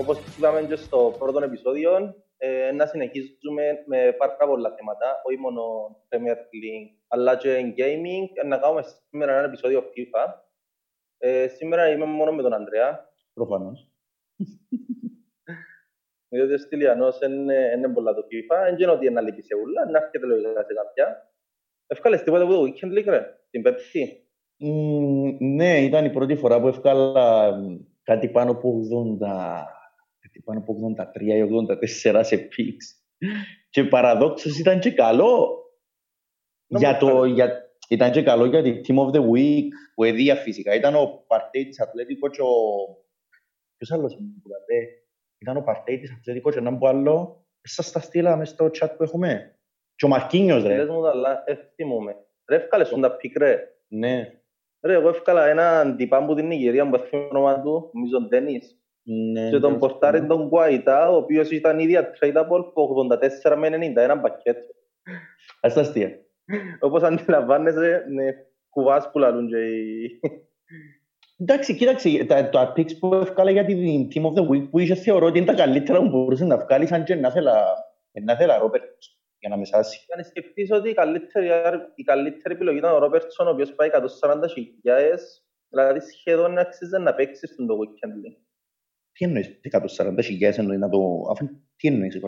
όπως είπαμε και στο πρώτο επεισόδιο, ε, να συνεχίζουμε με πάρα πολλά θέματα, όχι μόνο Premier League, αλλά και gaming. Να κάνουμε σήμερα ένα επεισόδιο FIFA. Ε, σήμερα είμαι μόνο με τον Ανδρέα. Προφανώς. Διότι ο Στυλιανός είναι, είναι πολλά το FIFA, δεν είναι ότι είναι αλήθεια ούλα, να έρχεται λογικά σε κάποια. Εύκαλες τίποτα από το Weekend League, ρε, την Πέπση. Mm, ναι, ήταν η πρώτη φορά που εύκαλα κάτι πάνω από 80, κάτι πάνω από 83 ή 84 σε picks. Και παραδόξως ήταν και καλό για το, για, ήταν και καλό για τη Team of the Week που εδία φυσικά. Ήταν ο Παρτέι της Ατλέτικο και ο... Ποιος άλλος μου είπατε. Ήταν ο Παρτέι της Ατλέτικο και έναν που άλλο. Σας τα στείλα μες στο chat που έχουμε. Και ο Μαρκίνιος ρε. Λες μου τα αλλά ευθυμούμε. Ρε εύκαλες τα pick ρε. Ναι. Ρε, εγώ εύκαλα έναν τυπά από την Νιγηρία που έφυγε το όνομα του, νομίζω Ντένις. Ναι Και τον ναι, πορτάρει ναι. τον Κουάιτα, ο οποίος ήταν ίδια tradable από 84 με 91 πακέτο. Ας τα αστεία. Όπως αντιλαμβάνεσαι, ναι, κουβάς που λαλούν και οι... Εντάξει, κοίταξε, τα, τα picks που έβγαλε για την Team of the Week που είχε θεωρώ ότι είναι τα καλύτερα που μπορούσε να βγάλει σαν και να θέλα, να θέλα Ρόπερτ για να μεσάσει. Για να σκεφτείς ότι η καλύτερη, η καλύτερη επιλογή ήταν ο Ρόπερτσον, ο οποίος πάει 140 χιλιάδες, δηλαδή σχεδόν αξίζει να παίξει στον το weekend. League. Τι εννοείς, 140 χιλιάδες εννοεί να το... Αφού, τι εννοείς 140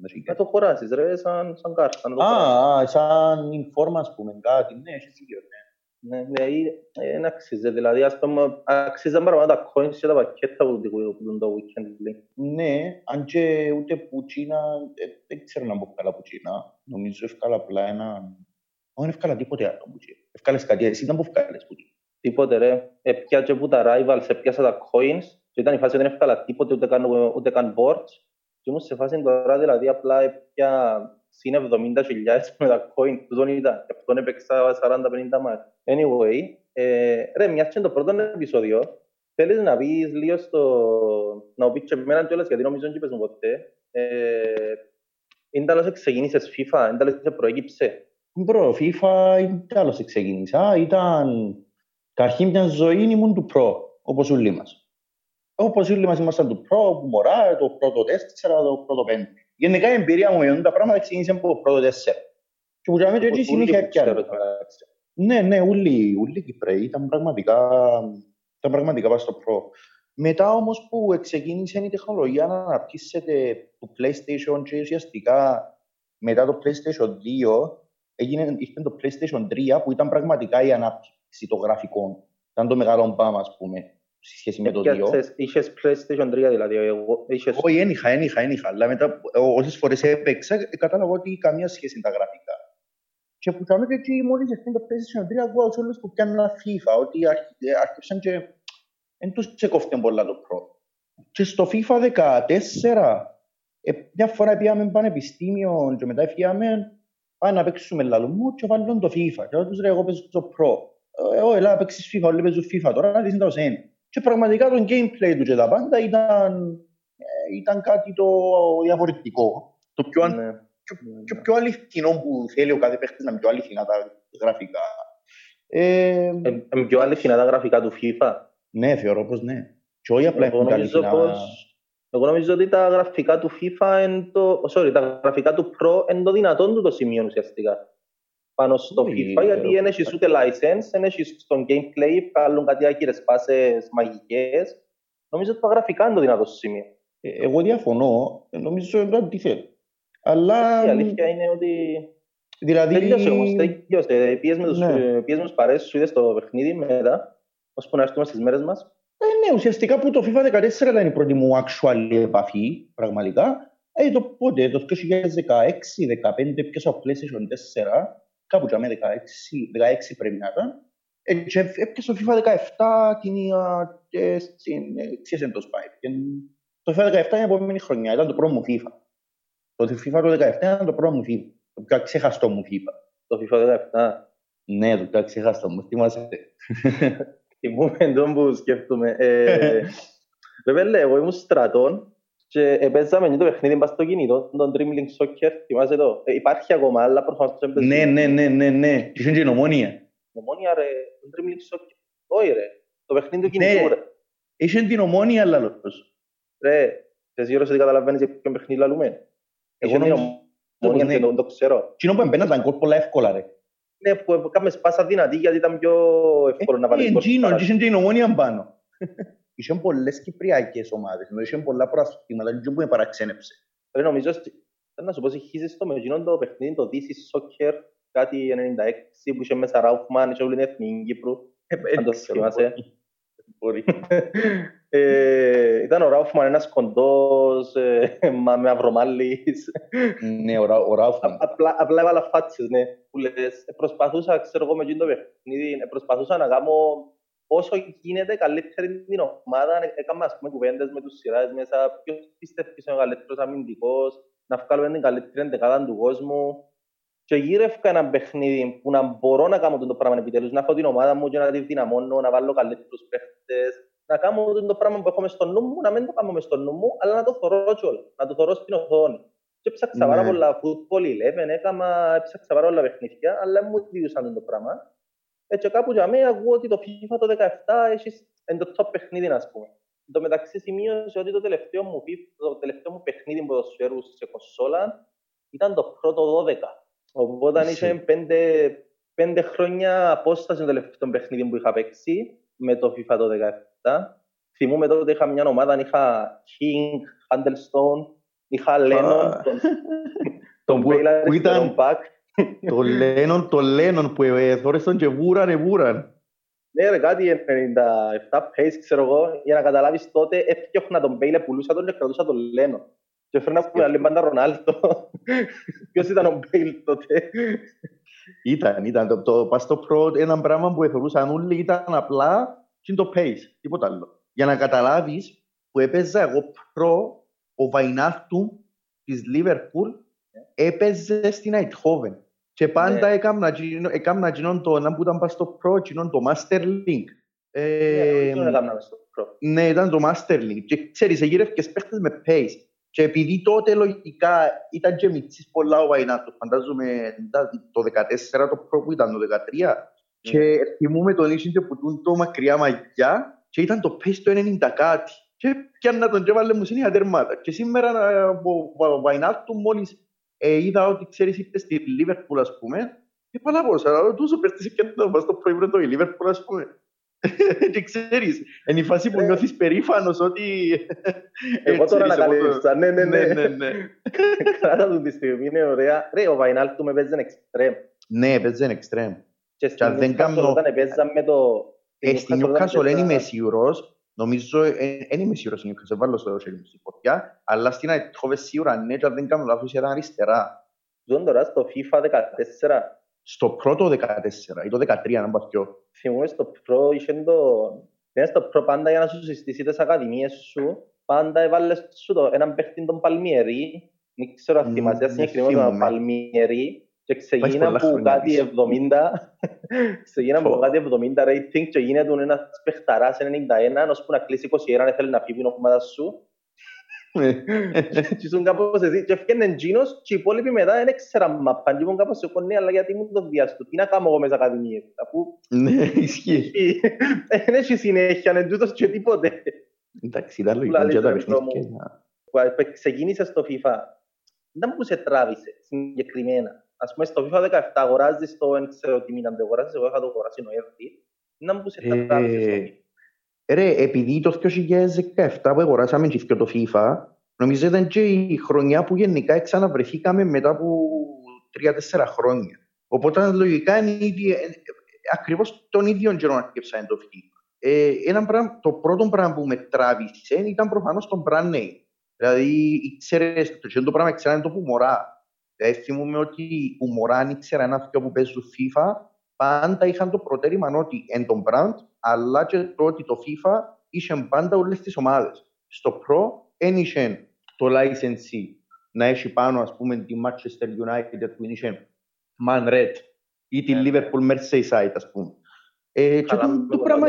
Να χιλιάδες. το χωράσεις ρε, σαν, σαν κάρτα. να το χωράσεις. Α, α, σαν informa, ας πούμε, κάτι. Ναι, έχει δίκιο, ναι. Ναι, δηλαδή δεν αξίζει. Δηλαδή, ας πούμε, αξίζαν πράγματα τα coins και τα πακέτα που δουν το weekend. league. Ναι, αν και ούτε πουτσίνα, ε, δεν ξέρω να πω καλά πουτσίνα. Νομίζω ευκάλα απλά ένα... Όχι, δεν ευκάλα τίποτε άλλο πουτσίνα. Ευκάλες κάτι, εσύ ήταν που ευκάλες πουτσίνα. Τίποτε ρε. Έπια και που τα rivals, έπιασα τα coins και ήταν η φάση ότι δεν έφταλα τίποτε ούτε καν, ούτε καν boards και ήμουν σε φάση τώρα δηλαδή απλά έπια συν 70 χιλιάδες με τα coins που δεν ήταν και αυτόν έπαιξα 40-50 μάτς. Anyway, ε, ρε μιας και είναι το πρώτο επεισόδιο θέλεις να πεις λίγο στο... να μου πεις και εμένα κιόλας γιατί νομίζω δεν είπες μου ποτέ ε, είναι τέλος ξεκίνησες FIFA, είναι τέλος σε προέκυψε Μπρο, FIFA ήταν άλλος ξεκίνησα. Ήταν καρχή μιας ζωή ήμουν του Pro, όπως όλοι μας. Όπως όλοι μας ήμασταν του Pro, που μωρά, το πρώτο 4, το πρώτο 5. Γενικά η εμπειρία μου με τα πράγματα ξεκίνησε από το πρώτο 4. Και που για μένα έτσι συνέχεια Ούλοι που ξέρω, έπιανε. εντάξει. Ναι, ναι, όλοι, όλοι Κυπρέοι ήταν πραγματικά, ήταν πραγματικά πάνω στο Pro. Μετά όμως που ξεκίνησε η τεχνολογία να αναπτύσσεται το PlayStation και ουσιαστικά μετά το PlayStation 2 έγινε, ήρθε το PlayStation 3 που ήταν πραγματικά η ανάπτυξη των γραφικών. Ήταν το μεγάλο μπαμ, ας πούμε, σε σχέση με το 2. Έπιασες- Είχες PlayStation 3 δηλαδή, εγώ, είχες... Όχι, ένιχα, ένιχα, ένιχα. Αλλά μετά, ό- όσες φορές έπαιξα, ε, κατάλαβα ότι καμία σχέση με τα γραφικά. Και που κάνουμε και εκεί μόλις ήρθε το PlayStation 3, ακούω τους όλους που πιάνουν ένα FIFA, ότι άρχι- ε, άρχισαν και δεν τους ξεκόφτεν πολλά το Pro. Και στο FIFA 14, ε, μια φορά πήγαμε πανεπιστήμιο και μετά έφυγαμε, πάμε να παίξουμε λαλού μου και βάλουν το FIFA. Και τους ρε, εγώ παίζω το Pro. Ε, «Ω, έλα, παίξεις FIFA, όλοι παίζουν FIFA τώρα, να δεις τα ως είναι. Και πραγματικά το gameplay του και τα πάντα ήταν, ε, ήταν κάτι το διαφορετικό. Το πιο, αν- Ναι. πιο, πιο, πιο αληθινό που θέλει ο κάθε παίχτης να είναι πιο αληθινά τα γραφικά. Ε, Ε, ε, πιο αληθινά τα γραφικά του FIFA. ναι, θεωρώ πως ναι. Και όχι απλά Εγώ έχουν νομίζω, αληθινά... πως, εγώ νομίζω ότι τα γραφικά του FIFA είναι το, sorry, τα γραφικά του Pro είναι το δυνατόν του το σημείο ουσιαστικά. Πάνω στο Όχι, FIFA, γιατί θεωρώ. δεν έχεις ούτε license, δεν έχεις στον gameplay, βγάλουν κάτι άκυρες πάσες μαγικές. Νομίζω ότι τα γραφικά είναι το δυνατό σημείο. Ε, Εγώ διαφωνώ, ε, νομίζω είναι το αντίθετο. Αλλά, Η αλήθεια είναι ότι δηλαδή... τελείωσε όμως, τελείωσε. Πήγες με τους, Ναι. ε, πήγες με τους παρέες σου, είδες το παιχνίδι μετά, ώσπου να έρθουμε στις μέρες μας. Ε, ναι, ουσιαστικά που το FIFA 14 ήταν η πρώτη μου actual επαφή, πραγματικά. Ε, το πότε, το 2016-2015 πιάσα από PlayStation 4, κάπου για μένα 16, 16 πρέπει να ήταν. Ε, και έπιασα το FIFA 17 την, α, και στην ε, ξέρεις εντός πάει. Και Το FIFA 17 είναι η επόμενη χρονιά, ήταν το πρώτο μου FIFA. Το FIFA το 17 ήταν το πρώτο μου FIFA. Το πιο ξεχαστό μου FIFA. Το FIFA 17. Ναι, το πιο ξεχαστό μου, θυμάσαι. Θυμούμε τον που σκέφτομαι. Ε, Βέβαια, λέει, εγώ ήμουν στρατών και παίζαμε το παιχνίδι μπας στο κινητό, τον Dribbling Soccer, θυμάσαι το; Ε, υπάρχει ακόμα, αλλά προφανώς δεν παίζει. ναι, ναι, ναι, ναι, ναι. Και είχε και νομόνια. Ομόνια ρε, τον Dribbling Soccer. Όχι ρε, το παιχνίδι του Ναι. κινητού ρε. Είχε την ομόνια, αλλά λόγος. Ρε, Και σίγουρος ότι καταλαβαίνεις για ποιον παιχνίδι λαλούμε. Εγώ νομίζω ομόνια και το, το ξέρω. Τι που έμπαινα ήταν κόλ πολλά εύκολα ρε. Ναι, που έκαμε σπάσα δυνατή γιατί ήταν πιο εύκολο να βάλεις κόλ. Εκείνο, και την ομόνια πάνω. Είχαν πολλές κυπριακές ομάδες, είχαν πολλά προαθλήματα και που με παραξένεψε. Ρε νομίζω, να σου πω, συγχύζεις το με εκείνον το παιχνίδι, το DC Soccer, κάτι 96 που είχε μέσα Ράουφμαν, είχε όλη την εθνική Κύπρου. Αν το θυμάσαι. Μπορεί. Ε, ήταν ο Ράουφμαν ένας κοντός, ε, με αυρομάλης. Ναι, ο Ράουφμαν. Απλά, απλά έβαλα φάτσες, ναι. Που λες, ε, προσπαθούσα, ξέρω εγώ με εκείνο το παιχνίδι, προσπαθούσα να κάνω όσο γίνεται καλύτερη την ομάδα. Έκανα, ας πούμε, κουβέντες με τους σειράς μέσα, ποιος πιστεύεις είναι ο καλύτερος αμυντικός, να βγάλουμε την καλύτερη εντεκάδα του κόσμου. Και γύρευκα ένα παιχνίδι που να μπορώ να κάνω το πράγμα επιτέλους, να έχω την ομάδα μου και να τη δυναμώνω, να βάλω καλύτερους παίχτες, να κάνω το πράγμα που έχω στο νου μου, να μην το κάνω στο νου μου, αλλά να το θωρώ κιόλας, να το θωρώ στην οθόνη. Και ψάξα πάρα ναι. πολλά football 11, έκανα, ψάξα πάρα πολλά παιχνίδια, αλλά μου διούσαν το πράγμα. Έτσι κάπου για μένα ακούω ότι το FIFA το 17 έχει το top παιχνίδι, α πούμε. Εν τω μεταξύ σημείωσε ότι το τελευταίο μου, το τελευταίο μου παιχνίδι που σφαίρου σε κονσόλα ήταν το πρώτο 12. Οπότε είχε πέντε, πέντε χρόνια απόσταση το τελευταίο παιχνίδι που είχα παίξει με το FIFA το 17. Θυμούμαι τότε ότι είχα μια ομάδα, είχα King, Handlestone, είχα Lennon, τον που ήταν το Lennon, το Lennon που εθώρεσαν και βούρανε, βούραν. Ναι ρε κάτι 97 pace ξέρω εγώ, για να καταλάβεις τότε έφτιαχνα τον Μπέιλ, πουλούσα τον και κρατούσα τον Lennon. Και έφερνα που άλλη μπάντα Ρονάλτο. Ποιος ήταν ο Μπέιλ τότε; Ήταν, ήταν. Το, το πας στο Pro ένα πράγμα που εθωρούσαν όλοι ήταν απλά και το pace, τίποτα άλλο. Για να καταλάβεις που έπαιζα εγώ Pro ο Βαϊνάλντουμ της Λίβερπουλ έπαιζε στην Αϊντχόβεν. Και πάντα ναι. έκανα, έκανα εκείνον το ένα που ήταν στο προ, εκείνον το Master Link. Ε, ναι, ναι, ήταν το Master Link. Και ξέρεις, εγύρευκες παίχτες με pace. Και επειδή τότε λογικά ήταν και μητσής πολλά ο Βαϊνάρτου, φαντάζομαι το 14 το προ που ήταν το 13, και ναι. θυμούμε τον ίσιο που τούν το μακριά μαγιά και ήταν το πες το 90 κάτι. Και πιάνε τον και βάλε μου συνήθεια τερμάτα. Και σήμερα ο Βαϊνάλτου μόλις ε, είδα ότι ξέρεις ήρθε στη Λίβερπουλ ας πούμε και παλά πως, αλλά τόσο πες και να πας στο προηγούμενο η Λίβερπουλ ας πούμε. και ξέρεις, είναι η φάση που ε. νιώθεις περήφανος ότι... Εγώ τώρα να καλύψα, ναι, ναι, ναι. ναι, ναι. Κράτα του τη στιγμή, είναι ωραία. Ρε, ο Βαϊνάλτου με παίζει εξτρέμ. Ναι, παίζει εξτρέμ. Και στην Νιούκασολ όταν παίζαμε το... Ε, στην Νιούκασολ δεν είμαι σίγουρος, νομίζω, δεν ε, είμαι σίγουρος στην Νιούκασολ, βάλω στο χέρι μου στη φωτιά, αλλά στην Αιτχόβε σίγουρα ναι, και αν δεν κάνω λάθος ήταν αριστερά. Ζουν τώρα στο FIFA 14. Στο πρώτο 14 ή το 13, αν πας πιο. Θυμούμε στο προ, είχε το... Είναι στο προ πάντα για να σου συστήσεις τις ακαδημίες σου, πάντα έβαλες σου το, έναν παίχτη τον Παλμιερή, δεν ξέρω αν θυμάσαι, συγκεκριμένο Παλμιερή, και ξεκίνα που κάτι 70, ξεκίνα που κάτι 70 rating και γίνεται ένας παιχταράς 91, ώσπου να κλείσει 21 αν θέλει να φύγει η ομάδα σου. και ήσουν κάπως εσύ και έφυγαινε εντζίνος και οι υπόλοιποι μετά δεν έξεραν μαπάν και ήμουν κάπως σε κονέ αλλά γιατί μου το διάστο, τι να κάνω εγώ μέσα ακαδημίες αφού ναι, ισχύει. δεν έχει συνέχεια, δεν τούτος και τίποτε. Εντάξει, ήταν λογικό και τα παιχνίδια ξεκίνησε στο FIFA. Δεν μου σε τράβησε συγκεκριμένα ας πούμε στο FIFA 17 αγοράζεις το, δεν ξέρω τι μήνα το αγοράζεις, εγώ είχα το αγοράσει νοέρτη, να μου σε τράβησες Ρε, επειδή το 2017 που αγοράσαμε και το FIFA, νομίζω ήταν και η χρονιά που γενικά ξαναβρεθήκαμε μετά από 3-4 χρόνια. Οπότε λογικά είναι ήδη, ε, ακριβώς τον ίδιο καιρό αρκεψα το FIFA. Ε, ένα πράγμα, το πρώτο πράγμα που με τράβησε ήταν προφανώς το brand name. Δηλαδή, ξέρεις, το, το πράγμα ξέρανε το που μωρά. Δηλαδή θυμούμε ότι ο Μωράν ήξερα ένα αυτοί που παίζουν FIFA, πάντα είχαν το προτέρημα ότι εν τον brand, αλλά και το ότι το FIFA είχε πάντα όλες τις ομάδες. Στο Pro δεν είχε το licensee να έχει πάνω, ας πούμε, τη Manchester United που είχε Man Red ή τη yeah. Ναι. Liverpool Merseyside, ας πούμε. Ε, και το, πράγμα,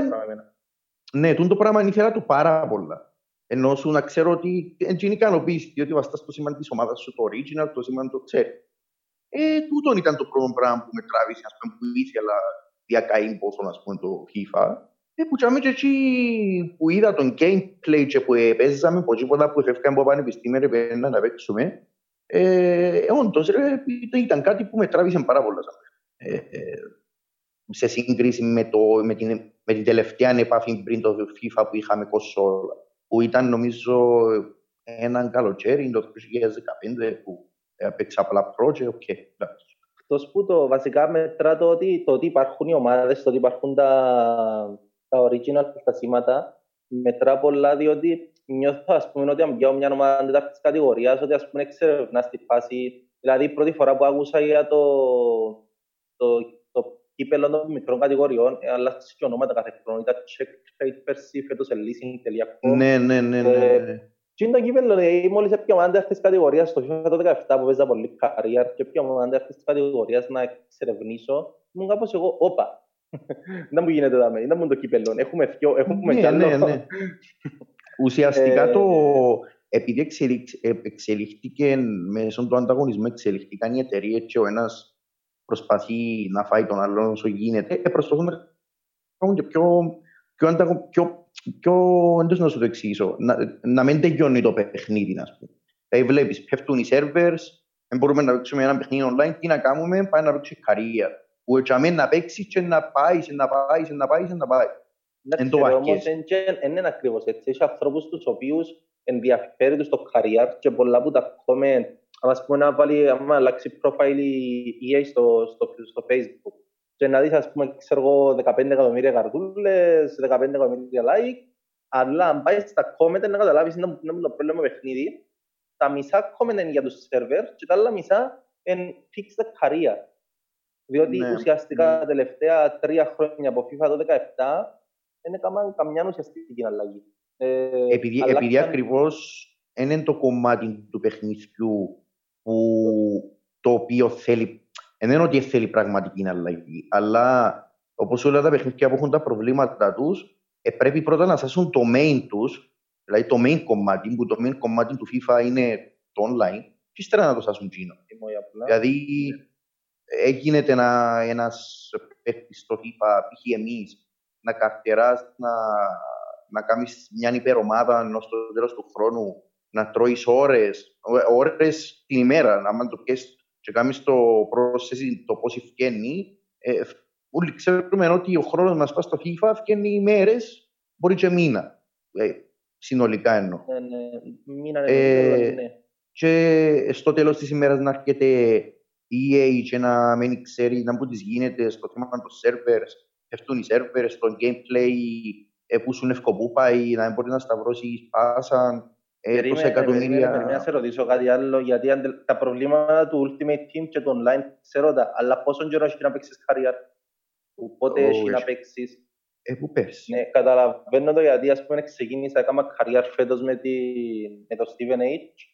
ναι, το πράγμα ήθελα του πάρα πολλά. Ενώ σου να ξέρω ότι δεν είναι ικανοποίηση, διότι βαστά στο σήμα της ομάδας σου το original, το σήμα το ξέρει. Ε, τούτον ήταν το πρώτο πράγμα που με τράβησε, ας πούμε, που ήθελα διακαεί πόσο, ας πούμε, το FIFA. Ε, που τσάμε και εκεί που είδα τον gameplay και που παίζαμε από τίποτα που έφευγαν από πανεπιστήμια ρε να παίξουμε, ε, όντως ρε, ήταν κάτι που με τράβησε πάρα πολλά. Ε, ε, σε σύγκριση με, το, με, την, με την τελευταία επαφή πριν το FIFA που είχαμε κοσόλα, που ήταν νομίζω έναν καλοκαίρι το 2015 που έπαιξα απλά project, OK, okay, Εκτός που το βασικά μετρά το ότι, το ότι υπάρχουν οι ομάδες, το ότι υπάρχουν τα, τα original τα σήματα, μετρά πολλά διότι νιώθω ας πούμε ότι αν πιάω μια ομάδα τέταρτης κατηγορίας ότι ας πούμε εξερευνά στη φάση δηλαδή η πρώτη φορά που άκουσα για το, το, το κύπελο των μικρών κατηγοριών ε, αλλά και ονόματα κάθε χρόνο. Ήταν Checkatrade πέρσι φέτος leasing.com Ναι, ναι, ναι, ναι. Ε, και είναι το κύπελο, δηλαδή μόλις έπια ομάδα αυτής κατηγορίας στο FIFA το 17 που παίζα πολύ καριέρ και έπια ομάδα αυτής της κατηγορίας να εξερευνήσω, ήμουν κάπως εγώ, όπα, δεν μου γίνεται δάμε, δεν μου το κύπελο, έχουμε φιό, έχουμε ναι, ναι, ναι. Ουσιαστικά ε, το, επειδή εξελίχθηκε μέσω του ανταγωνισμού, εξελίχθηκαν οι εταιρείες και ο ένας προσπαθεί να φάει τον άλλον όσο γίνεται, ε, προσπαθούν να κάνουν και πιο, πιο, ανταγω, πιο, πιο εντός να σου το εξηγήσω, να, να μην τελειώνει το παιχνίδι, ας πούμε. Δηλαδή βλέπεις, πέφτουν οι servers, δεν μπορούμε να παίξουμε ένα παιχνίδι online, τι να κάνουμε, πάει να παίξει καρία. Που έτσι να παίξεις και να πάεις, να πάεις, να πάεις, να πάεις. Εν το όμως δεν είναι ακριβώς έτσι. Έχει ανθρώπους τους οποίους ενδιαφέρει τους το career και πολλά που τα comment, ας πούμε να βάλει, άμα αλλάξει profile η EA στο, στο, στο Facebook και να δεις, ας πούμε, ξέρω εγώ, 15 εκατομμύρια καρτούλες, 15 εκατομμύρια like, αλλά αν πάεις στα comment να καταλάβεις είναι το πρόβλημα παιχνίδι, τα μισά comment είναι για τους servers και τα άλλα μισά είναι fix the career. Διότι ναι, ουσιαστικά ναι. τα τελευταία τρία χρόνια από FIFA το 2017 δεν έκαναν καμιά ουσιαστική αλλαγή. Ε, επειδή αλλάξαν... επειδή ακριβώς είναι το κομμάτι του παιχνιδιού που το οποίο θέλει. Δεν είναι ότι θέλει πραγματική αλλαγή, αλλά όπως όλα τα παιχνίδια που έχουν τα προβλήματα τους, ε, πρέπει πρώτα να σάσουν το main τους, δηλαδή το main κομμάτι, που το main κομμάτι του FIFA είναι το online, και ύστερα να το σάσουν τζίνο. Δηλαδή, έγινε ένα ένας παίχτης στο FIFA, π.χ. εμείς, να καρτεράς, να, να κάνεις μια υπερομάδα ενώ στο τέλος του χρόνου, να τρώεις ώρες, ώρες την ημέρα, να μην το πιέσεις και κάνεις το processing, το πώς ευκαινεί, ε, όλοι ξέρουμε ότι ο χρόνος μας πάει στο FIFA ευκαινεί ημέρες, μπορεί και μήνα. Ε, συνολικά εννοώ. Ναι, ναι. Μήνα, ε, ναι. Και στο τέλος της ημέρας να έρχεται η EA και να μην ξέρει να που τις γίνεται στο θέμα των servers, πέφτουν οι servers, στο gameplay, ε, που σου πάει, να μην μπορεί να σταυρώσεις πάσα, ε, τόσα εκατομμύρια... Περίμενε, να σε ρωτήσω κάτι άλλο, γιατί τα προβλήματα του Ultimate Team και του online ξέρω τα, αλλά πόσο καιρό έχει να παίξεις καριέρα, πότε έχει να παίξεις; Ε, που πέρσι. Ναι, καταλαβαίνω το γιατί, ας πούμε, ξεκίνησα, έκανα καριέρα φέτος με, τη, με το Steven H.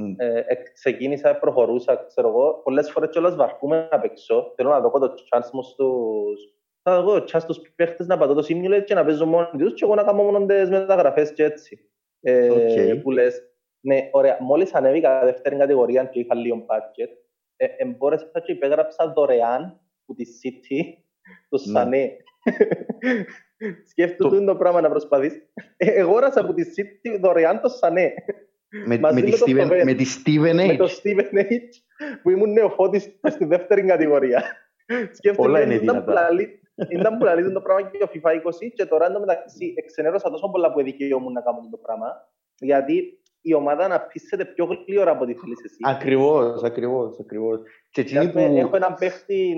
Mm. Ε, ξεκίνησα, προχωρούσα, ξέρω εγώ, πολλές φορές κιόλας βαρκούμε να παίξω, θέλω να δω το chance μου στους, θα δω τσάς τους παίχτες να πατώ το simulate και να παίζω μόνο τους και εγώ να κάνω μόνο τις μεταγραφές και έτσι. Ε, okay. Που λες, ναι, ωραία, μόλις ανέβηκα δεύτερη κατηγορία και είχα λίγο budget, ε, εμπόρεσα και υπέγραψα δωρεάν που τη City, το Σανέ. Σκέφτομαι το πράγμα να προσπαθείς. Ε, εγώ όρασα από τη City δωρεάν το Σανέ. Με, με, τη Steven, με τη Steven H. Με το Steven H που ήμουν νεοφώτης στη δεύτερη κατηγορία. Σκέφτομαι, Όλα είναι δυνατά. Ήταν που λαλίζουν το πράγμα και ο FIFA 20 και τώρα εντωμεταξύ εξενέρωσα τόσο πολλά που δικαιούμουν να κάνω το πράγμα γιατί η ομάδα να πείσετε πιο γλύωρα από ό,τι θέλεις εσύ. Ακριβώς, ακριβώς, ακριβώς. Και που... Έχω έναν παίχτη,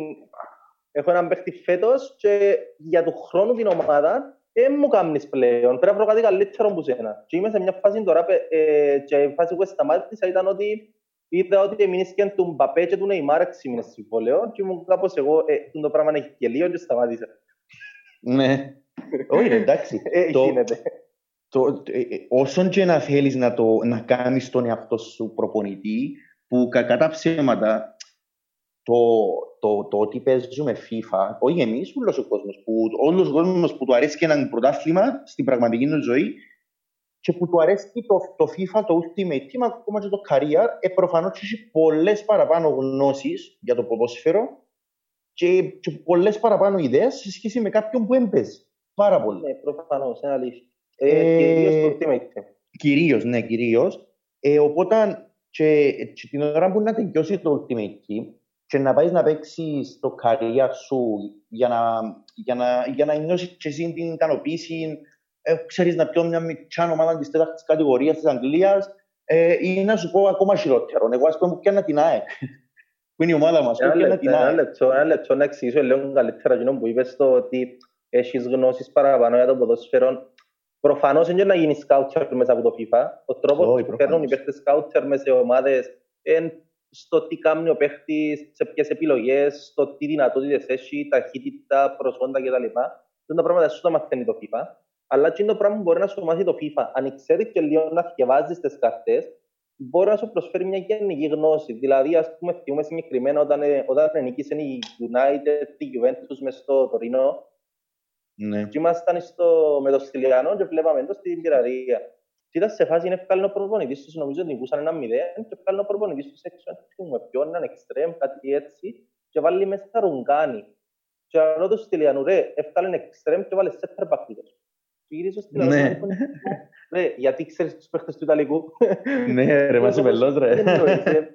έχω έναν παίχτη φέτος και για του χρόνου την ομάδα δεν μου κάνεις πλέον. Πρέπει να βρω κάτι καλύτερο που σένα. Και είμαι σε μια φάση τώρα ε, και η φάση που σταμάτησα ήταν ότι είδα ότι εμείνησε του Μπαπέ και του Νεϊμάρ έξι συμβόλαιο και ήμουν κάπως εγώ, ε, το πράγμα έχει και λίγο και σταμάτησα. Ναι. Όχι, εντάξει. Ε, το, γίνεται. Το, ε, ε, όσον και να θέλεις να, το, να κάνεις τον εαυτό σου προπονητή, που κακά τα ψέματα, το, το, το ότι παίζουμε FIFA, όχι εμείς, όλο ο κόσμος, όλος ο κόσμος που του αρέσει και ένα πρωτάθλημα στην πραγματική του ζωή, και που του αρέσει το, το FIFA, το Ultimate Team, ακόμα και το Career, ε, προφανώς έχει πολλές παραπάνω γνώσεις για το ποδόσφαιρο και, και πολλές παραπάνω ιδέες σε σχέση με κάποιον που έμπαιζε. πάρα πολύ. Ναι, προφανώς, είναι αλήθεια. Ε, κυρίως το Ultimate Team. Κυρίως, ναι, κυρίως. Ε, οπότε και, και την ώρα που να τελειώσει το Ultimate Team και να πάει να παίξει το καριέρα σου για να, για να, για να νιώσεις και εσύ την ικανοποίηση ε, ξέρεις να πιω μια μικρά ομάδα της τέταρτης κατηγορίας της Αγγλίας ε, ή να σου πω ακόμα χειρότερο. Εγώ ας πούμε πιάνα την ΑΕΚ που είναι η ομάδα μας. Ένα Πιάνα λεπτό, την ένα ΑΕΚ. λεπτό, ένα λεπτό να εξηγήσω λίγο καλύτερα εκείνο που είπες το ότι έχεις γνώσεις παραπάνω για το ποδόσφαιρο. Προφανώς είναι να γίνεις σκάουτσερ μέσα από το FIFA. Ο τρόπος Όχι, που προφανώς. παίρνουν οι παίχτες σκάουτσερ μέσα σε ομάδες είναι στο τι κάνει ο παίχτης, σε ποιες επιλογές, στο τι δυνατότητες έχει, ταχύτητα, προσόντα κτλ. Δεν τα πράγματα σου τα μαθαίνει το FIFA. Αλλά και είναι το πράγμα που μπορεί να σου μάθει το FIFA. Αν ξέρεις και λίγο να θυκευάζεις τις καρτές, μπορεί να σου προσφέρει μια γενική γνώση. Δηλαδή, ας πούμε, θυμούμε συγκεκριμένα όταν, ε, όταν νικήσε η United, τη Juventus μες στο Τωρίνο, Ναι. και ήμασταν στο, με το Στυλιανό και βλέπαμε το στην πυραρία. Και ήταν σε φάση, είναι ευκάλλει ο προπονητής τους, νομίζω ότι νικούσαν ένα μηδέν, και ευκάλλει ο προπονητής τους έξω, δεν θυμούμε ποιον, έναν εξτρέμ, κάτι έτσι, και βάλει μέσα ρουγκάνι. Και άλλο το Στυλιανού, ρε, ευκάλλει εξτρέμ και βάλει σέτερ πακτήτες. Και γυρίζω στην Ναι. Ελλάδα, ρε, γιατί ξέρεις τους παίχτες του Ιταλικού. Ναι, ρε, μας πελός, ρε. Δεν εννοείς, ε.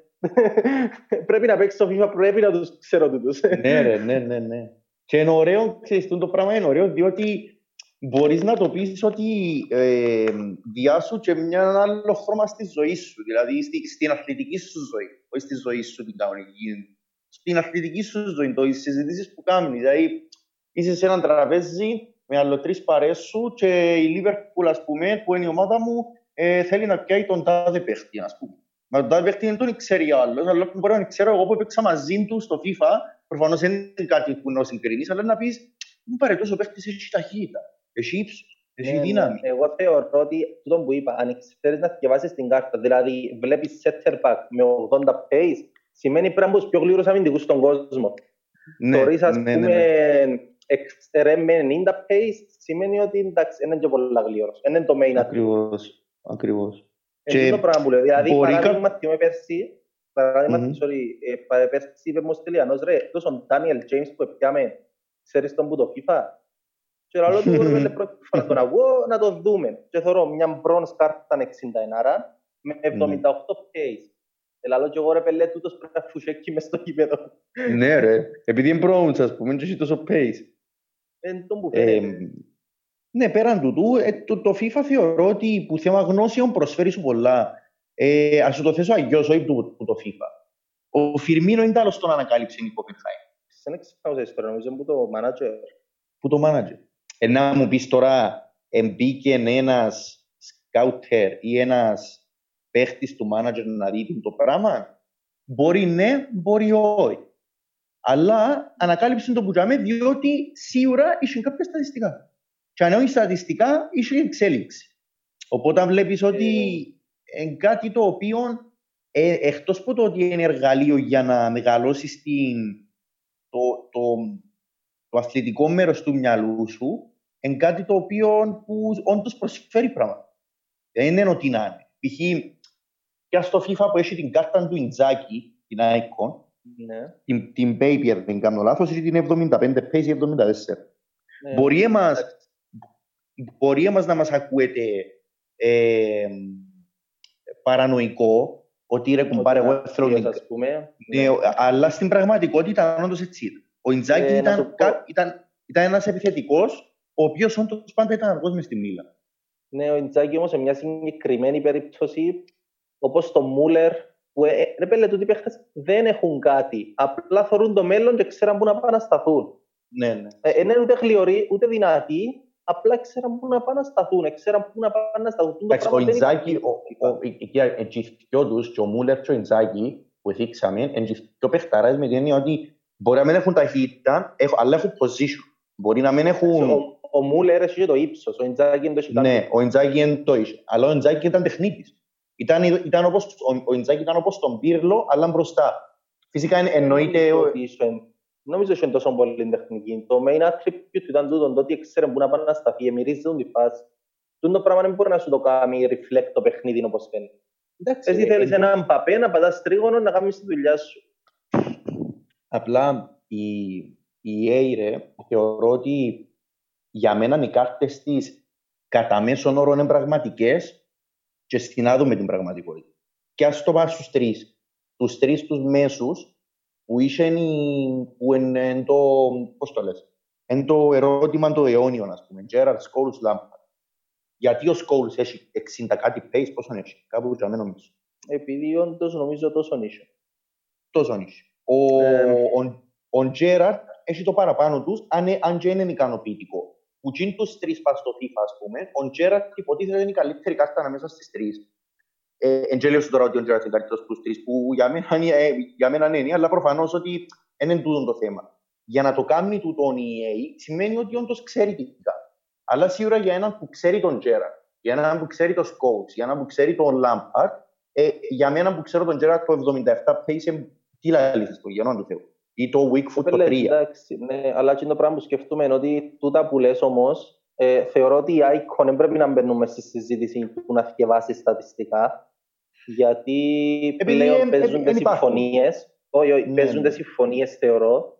Πρέπει να παίξεις στο FIFA, πρέπει να τους ξέρω τούτους. ναι, ρε, ναι, ναι, ναι. Και είναι ωραίο, ξέρεις, το πράγμα είναι ωραίο, διότι μπορείς να το πεις ότι ε, διάσου και μια άλλο χρώμα στη ζωή σου, δηλαδή στη, στην αθλητική σου ζωή, όχι στη ζωή σου την κανονική. Στην αθλητική σου ζωή, το, οι συζητήσεις που κάνουν, δηλαδή είσαι σε έναν τραπέζι με άλλο τρεις παρέες σου και η Λίβερπουλ, ας πούμε, που είναι η ομάδα μου, ε, θέλει να πιάει τον τάδε παίχτη, ας πούμε. Μα τον τάδε παίχτη δεν τον ξέρει ο άλλος, αλλά μπορεί να ξέρω εγώ που έπαιξα μαζί του στο FIFA, προφανώς δεν είναι κάτι που να συγκρίνεις, αλλά να πεις, μου πάρε τόσο παίχτης, έχει ταχύτητα, έχει ύψος, έχει Ναι, ναι. δύναμη. Εγώ θεωρώ ότι τούτο που είπα, αν ξέρεις να διαβάσεις την κάρτα, δηλαδή βλέπεις center back με 80 pace, σημαίνει πρέπει να μπουν πιο γλύρους αμυντικούς στον κόσμο. Ναι, Θωρείς, ας ναι, ναι, πούμε, ναι. εξτρέμ με 90 pace, σημαίνει ότι εντάξει, είναι και πολλά γλύρος. Είναι το main attribute. Ακριβώς, ακριβώς. Είναι Και το πράγμα που λέω. Δηλαδή, μπορεί κα- παράδειγμα, θυμάμαι πέρσι, παράδειγμα, Μμμ. sorry, ε, πα- πέρσι είπε μου ο Στυλιανός, ρε, εκτός ο Daniel James που επιάμε, ξέρεις τον που το FIFA. Και λέω του, ρε, πέλε, πρώτη φορά τον ακούω, να το δούμε. Και θεωρώ μια bronze κάρτα 61 με 78 pace. Ελαλό και εγώ ρε πέλε, τούτος πρέπει να φουσέκει μες στο κήπεδο. Ναι ρε, επειδή είναι bronze ας πούμε και έχει τόσο pace. Είναι τον που Ε, φαίνεται. ναι, πέραν τούτου, ε, το, το FIFA θεωρώ ότι που θέμα γνώσεων προσφέρει σου πολλά. Ε, ας σου το θέσω αγιώς, όχι που, που το FIFA. Ο Φιρμίνο είναι άλλο στον ανακάλυψε η Κόπενχάιμ, Δεν ξέρω ιστορία, νομίζω που το manager. που το manager. Ε, να μου πεις τώρα, εμπήκε ένας σκάουτερ ή ένας παίχτης του manager να δει το πράγμα; Μπορεί ναι, μπορεί όχι. Αλλά ανακάλυψε το πουτζάμε διότι σίγουρα είχε κάποια στατιστικά. Και αν όχι στατιστικά, είχε εξέλιξη. Οπότε βλέπεις ότι είναι κάτι το οποίο ε, εκτός από το ότι είναι εργαλείο για να μεγαλώσεις την, το, το, το αθλητικό μέρος του μυαλού σου, είναι κάτι το οποίο που όντως προσφέρει πράγματα. Δεν είναι ότι να είναι. Π.χ. και στο FIFA που έχει την κάρτα του Ιντζάκη, την Icon, Ναι. την, την Paper, δεν κάνω λάθος, έχει την 75 pace ή 74. Ναι. Μπορεί εμάς, Εντάξει. μπορεί εμάς να μας ακούετε ε, παρανοϊκό, ότι ρε κουμπάρε, εγώ θέλω την ας πούμε. ναι, αλλά στην πραγματικότητα όντως έτσι ήταν. Ο Ιντζάκη Ε, να ήταν, σου πω- κα- ήταν, ήταν ένας επιθετικός, ο οποίος όντως πάντα ήταν αργός μες στη μήλα. Ναι, ο Ιντζάκη όμως σε μια συγκεκριμένη περίπτωση, όπως το Μούλερ, που ε, ρε πέλε, τούτοι παίχτες δεν έχουν κάτι. Απλά θεωρούν το μέλλον και ξέραν πού να πάνε να σταθούν. Ναι, ναι. Ε, δεν είναι ούτε γλυωροί, ούτε δυνατοί, απλά ξέραν πού να πάνε να σταθούν, ξέραν πού να πάνε να σταθούν. Το Εντάξει, ο πράγμα δεν Ιντζάκη, υπάρχει. ο- ο- εκεί εκεί οι δυο τους, και ο Μούλερ και ο Ιντζάκη, που δείξαμε, είναι οι δυο παιχταράς με την έννοια ότι μπορεί να μην έχουν ταχύτητα, έχω- αλλά έχουν position. Μπορεί να μην έχουν... Ο, ο Μούλερ έχει και το ύψος, ο Ιντζάκη δεν το έχει Ναι, κάτι. ο Ιντζάκη είναι το είχε. Αλλά ο Ιντζάκη ήταν τεχνίτης. Ήταν, ήταν όπως, ο, ο Ιντζάκη ήταν όπως τον Πύρλο, αλλά μπροστά. Φυσικά εν- εννοείται... Νομίζω ο- ότι είχε- Νομίζω ότι είναι τόσο πολύ τεχνική. Το main attribute ήταν τούτο, το ότι ξέρουν πού να πάνε να σταθεί, εμμυρίζουν τη φάση. Τούτο το πράγμα δεν μπορεί να σου το κάνει reflect το παιχνίδι όπως φαίνεται. Εντάξει, Εσύ ε, θέλεις ε, έναν παπέ να πατάς τρίγωνο να κάνεις τη δουλειά σου. Απλά η, η ΑΕΡΕ θεωρώ ότι για μένα οι κάρτες της κατά μέσον όρο είναι πραγματικές και συνάδουν την πραγματικότητα. Και ας το πάω στους τρεις. Τους τρεις τους μέσους που, που είναι το, πώς το λες, είναι το ερώτημα το αιώνιο, ας πούμε. Gerard Scholes Lampard. Γιατί ο Scholes έχει 60 κάτι pace, πόσο έχει, κάπου για μένα νομίζω. Επειδή όντως νομίζω τόσο νίσιο. Τόσο νίσιο. Ο, ε... ο, ο Gerard έχει το παραπάνω τους, αν, αν και είναι ικανοποιητικό. Που είναι τους τρεις πας στο FIFA, ας πούμε, ο Gerard υποτίθεται είναι η καλύτερη κάρτα ανάμεσα στις τρεις. Ε, εν σου τώρα ότι ο Gerard είναι καλύτερος στους τρεις, που για μένα, ε, για μένα είναι, αλλά προφανώς ότι δεν είναι τούτο το θέμα για να το κάνει του τον EA σημαίνει ότι όντως ξέρει τι κάνει. Αλλά σίγουρα για έναν που ξέρει τον Τζέρα, για έναν που ξέρει τον Σκόουτς, για έναν που ξέρει τον Λάμπαρτ, ε, για μένα που ξέρω τον Τζέρα το 77 pace, τι λέει στο γένο του Θεού. Ή το Wickfoot το 3. Εντάξει, ναι, αλλά και το πράγμα που σκεφτούμε είναι ότι τούτα που λες όμως, ε, θεωρώ ότι οι Icon δεν πρέπει να μπαίνουμε στη συζήτηση που να θυκευάσει στατιστικά, γιατί Επειδή πλέον παίζονται συμφωνίες, όχι, όχι, ναι, παίζονται ναι. συμφωνίες θεωρώ,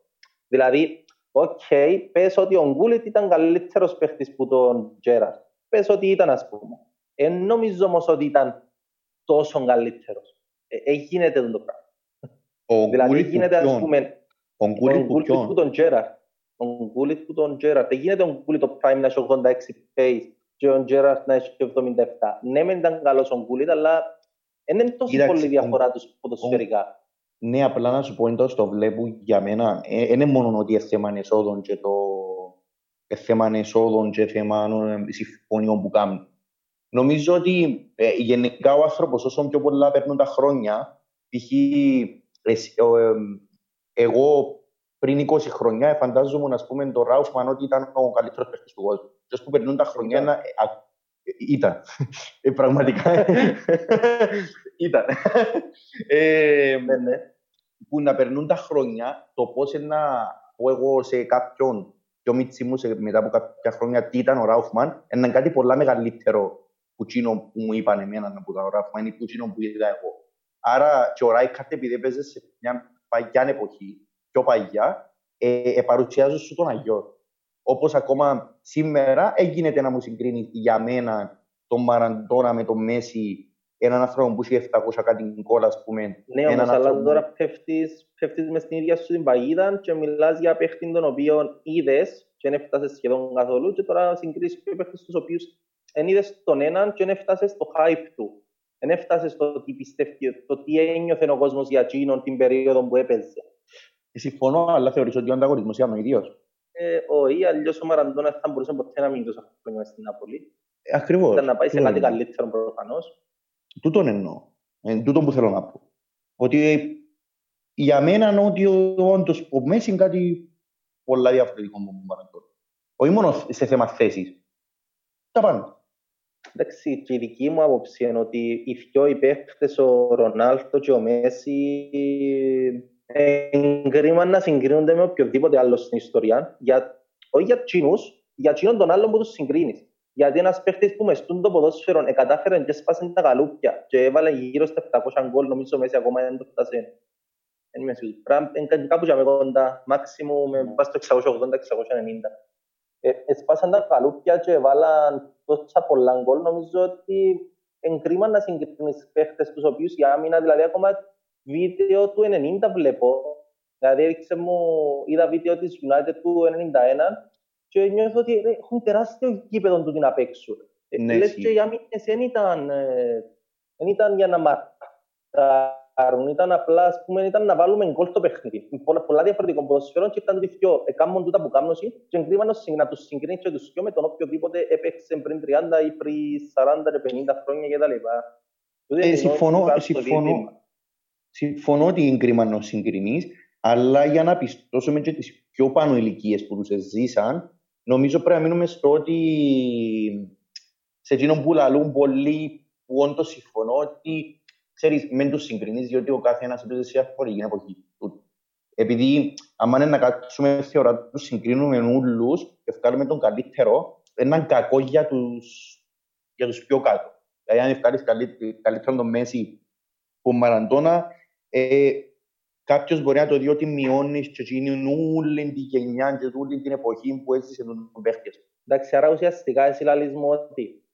Δηλαδή, OK, okay, πες ότι ο Γκούλιτ ήταν καλύτερος παίχτης που τον Τζέραρτ. Πες ότι ήταν, ας πούμε. Εν νομίζω όμως ότι ήταν τόσο καλύτερος. Ε, ε γίνεται το πράγμα. Ο δηλαδή, γίνεται, ας πούμε, ο Γκούλιτ που, που τον Τζέραρτ. Ο Γκούλιτ που τον Τζέραρτ. Δεν γίνεται ο Γκούλιτ το Prime να έχει 86 pace και ο Τζέραρτ να έχει 77. Ναι, μεν ήταν καλός ο Γκούλιτ, αλλά δεν είναι τόσο πολύ διαφορά τους ποδοσφαιρικά. Ναι, απλά να σου πω εντός το βλέπω για μένα. Δεν ε, είναι μόνο ότι είναι θέμα εσόδων και το ε, θέμα εσόδων και θέμα ε, συμφωνιών που κάνουν. Νομίζω ότι ε, γενικά ο άνθρωπος όσο πιο πολλά παίρνουν τα χρόνια, π.χ. εγώ πριν 20 χρόνια φαντάζομαι να πούμε το Ράουφμαν ότι ήταν ο καλύτερος παίκτης του κόσμου. Και που περνούν τα χρόνια να, ήταν. πραγματικά. ήταν. ε, ναι, ναι. Που να περνούν τα χρόνια, το πώς να πω εγώ σε κάποιον πιο μίτσι μου μετά από κάποια χρόνια τι ήταν ο Ράουφμαν, είναι κάτι πολλά μεγαλύτερο που εκείνο που μου είπαν εμένα να ήταν ο Ράουφμαν ή που εκείνο που είδα εγώ. Άρα και ο Ράικαρτ επειδή έπαιζε σε μια παγιά εποχή, πιο παγιά, ε, ε, παρουσιάζω σου τον Αγιό. Όπως ακόμα σήμερα έγινε να μου συγκρίνει για μένα τον Μαραντόνα με τον Μέση έναν άνθρωπο που έχει 700 κάτι γκολ, ας πούμε. Ναι, όμως, αλλά τώρα πέφτεις, πέφτεις μες στην ίδια σου την παγίδα και μιλάς για παίχτη τον οποίο είδες και δεν έφτασες σχεδόν καθόλου και τώρα συγκρίσεις και παίχτες τους οποίους δεν είδες τον έναν και δεν έφτασες στο hype του. Δεν έφτασες στο τι πιστεύει, το τι ένιωθε ο κόσμος για εκείνον την περίοδο που έπαιζε. Ε, συμφωνώ, αλλά θεωρείς ότι ο ανταγωνισμός ήταν ο ίδιος. Ε, όχι, αλλιώς ο Μαραντόνα θα μπορούσε ποτέ να μείνει τόσο χρόνια στην Νάπολη. Ακριβώς. Ήταν να πάει σε κάτι καλύτερο προφανώς. Τούτον εννοώ. Ε, τούτον που θέλω να πω. Ότι για μένα ότι όντως ο Μέσης είναι κάτι πολλά διαφορετικό με τον Μαραντόνα. Όχι μόνο σε θέμα θέσης. Τα πάντα. Εντάξει, και η δική μου άποψη είναι ότι οι δυο υπέρχτες, ο Ρονάλτο και ο Μέση, εγκρίμα να συγκρίνονται με οποιοδήποτε άλλο στην ιστορία, για, όχι για τσίνους, για τσίνον τον άλλον που τους συγκρίνεις. Γιατί ένας παίχτης που μες στούν το ποδόσφαιρο εκατάφερε και σπάσαν τα καλούπια και έβαλε γύρω στα 700 γκολ, νομίζω μέσα ακόμα δεν το φτάσε. Δεν είμαι σίγουρος. Πρέπει κάπου για με κοντά, μάξιμου με πας στο 680-690. Εσπάσαν τα καλούπια και έβαλαν τόσα πολλά γκολ, νομίζω ότι εγκρίμα να συγκρίνεις παίχτες τους οποίους η άμυνα, δηλαδή ακόμα βίντεο του 90 βλέπω, δηλαδή έριξε μου, είδα βίντεο της United του 91 και νιώθω ότι έχουν τεράστιο γήπεδο του να παίξουν. Ε, ναι, Λες και οι άμυνες δεν ήταν, ε, ήταν για να μαρτάρουν, ήταν απλά ας πούμε, ήταν να βάλουμε γκολ στο παιχνίδι. Πολλά, πολλά διαφορετικών ποδοσφαιρών και ήταν τους δυο. Εκάμουν τούτα που κάνουν και εγκρίμανο να τους συγκρίνεις και τους δυο με τον οποιοδήποτε έπαιξε πριν 30 ή πριν 40 ή 50 χρόνια κτλ. Ε, συμφωνώ, συμφωνώ, συμφωνώ ότι είναι κρίμα να συγκρινείς, αλλά για να πιστώσουμε και τις πιο πάνω ηλικίες που τους ζήσαν, Νομίζω πρέπει να μείνουμε στο ότι σε εκείνον που λαλούν πολλοί που όντως συμφωνώ ότι ξέρεις, μην τους συγκρινείς διότι ο κάθε ένας έπαιζε σε αφορική εποχή. Επειδή άμα είναι να κάτσουμε θεωρά τους συγκρίνουμε ούλους και βγάλουμε τον καλύτερο, είναι κακό για τους, για τους πιο κάτω. Δηλαδή αν βγάλεις καλύτερο τον Μέση που Μαραντώνα, ε, κάποιος μπορεί να το δει ότι μειώνεις και εκείνη όλη την γενιά και όλη την εποχή που έζησε τον παίχτης. Εντάξει, άρα ουσιαστικά εσύ λαλείς μου ότι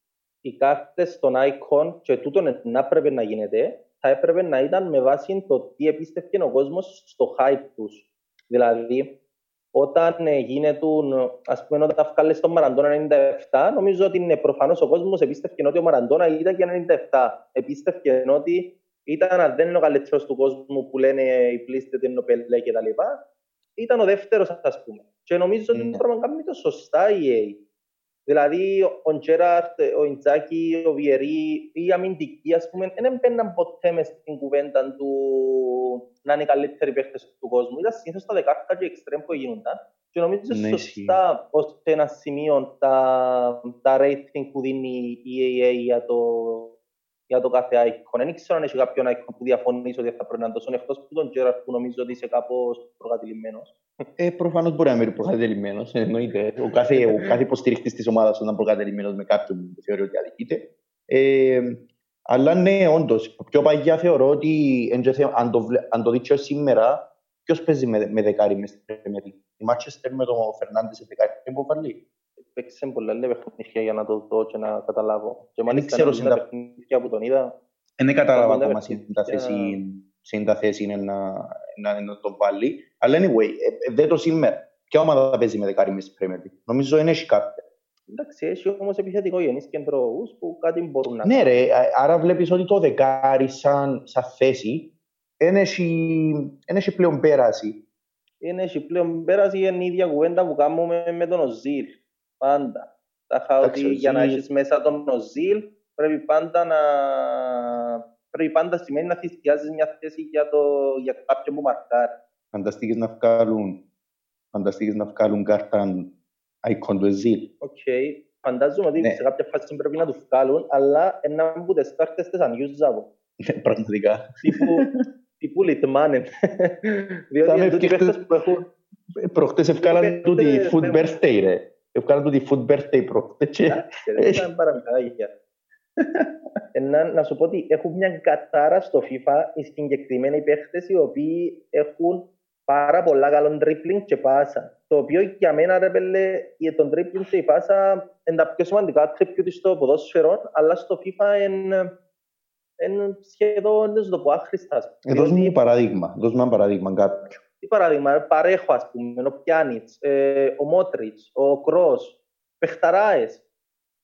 οι κάρτες των icon και τούτο να πρέπει να γίνεται, θα έπρεπε να ήταν με βάση το τι επίστευκε ο κόσμος στο hype τους. Δηλαδή, όταν ε, γίνεται, ας πούμε, όταν βγάλες στον Μαραντώνα 97, νομίζω ότι είναι προφανώς ο κόσμος επίστευκε ότι ο Μαραντώνα ήταν και 97. Επίστευκε ότι ήταν, αν δεν είναι ο καλύτερος του κόσμου που λένε οι πλήστες την Νοπελέ και τα λοιπά, ήταν ο δεύτερος, ας πούμε. Και νομίζω ότι mm. πράγμα κάνει το σωστά η EA. Δηλαδή, ο Τζέραρτ, ο Ιντζάκη, ο Βιερή, οι αμυντικοί, ας πούμε, δεν έμπαιναν ποτέ μες στην κουβέντα του να είναι οι καλύτεροι παίχτες του κόσμου. Ήταν συνήθως τα δεκάρτα και εξτρέμ που γίνονταν. Και νομίζω ναι, σωστά ως ένα σημείο τα, τα rating που δίνει η EA για το, για το κάθε icon. Δεν ξέρω αν έχει κάποιον icon που διαφωνείς ότι θα πρέπει να τόσο εκτός που τον Τζέραρτ που νομίζω ότι είσαι κάπως προκατηλημένος. Ε, Προφανώς μπορεί να μην προκατελημένο. Εννοείται. Ο κάθε, ο κάθε υποστηριχτής της ομάδας ήταν προκατελημένο με κάποιον που θεωρεί ότι αδικείται. Ε, αλλά ναι, όντως. Πιο παγιά θεωρώ ότι αν το, αν το δείξω σήμερα, ποιος παίζει με, με δεκάρι μες στην Premier Η Μάτσεστερ με τον Φερνάντες σε δεκάρι δεν μπορεί βάλει. Παίξε πολλά λίγα παιχνίδια για να το δω και να καταλάβω. Και μάλιστα ξέρω τα παιχνίδια που τον είδα. Δεν κατάλαβα ακόμα στην τα θέση είναι να, να, να τον βάλει. Αλλά anyway, ε, ε, δεν το σήμερα. Ποια ομάδα θα παίζει με δεκάρι μέσα στην Premier League; Νομίζω είναι έχει κάποια. Εντάξει, έχει όμως επιθετικό γενής κεντρούς που κάτι μπορούν να Ναι ρε, άρα βλέπεις ότι το δεκάρι σαν, σαν θέση δεν έχει, πλέον πέραση. Δεν έχει πλέον πέραση είναι η ίδια κουβέντα που κάνουμε με τον Οζίλ. Πάντα. Τα ότι για να έχεις μέσα τον Οζίλ πρέπει πάντα να πρέπει πάντα σημαίνει να θυσιάζεις μια θέση για, το, για κάποιον που μαρκάρει. Φανταστήκες να βγάλουν, φανταστήκες να βγάλουν κάρτα icon του Özil. OK. Φαντάζομαι ότι ναι. σε κάποια φάση πρέπει να τους βγάλουν, αλλά ένα από τις κάρτες τις unusable. Πραγματικά. Τύπου, τύπου Λιτμάνεν. Διότι είναι τούτοι παίχτες που έχουν... Προχτές ευκάλαν τούτη FUT birthday, ρε. Ευκάλαν τούτη FUT birthday προχτές. Ήταν παραμετάγια να, να σου πω ότι έχουν μια κατάρα στο FIFA οι συγκεκριμένοι παίχτες οι οποίοι έχουν πάρα πολλά καλό τρίπλινγκ και πάσα. Το οποίο για μένα ρε πέλε, τον τρίπλινγκ και η πάσα είναι τα πιο σημαντικά attribute στο ποδόσφαιρο, αλλά στο FIFA είναι είναι σχεδόν δεν το πω άχρηστα. Ε, δώσ' μου παράδειγμα, δώσ' μου ένα παράδειγμα κάποιο. Τι παράδειγμα, παρέχω ας πούμε, ο Πιάνιτς, ε, ο Μότριτς, ο Κρός, παιχταράες.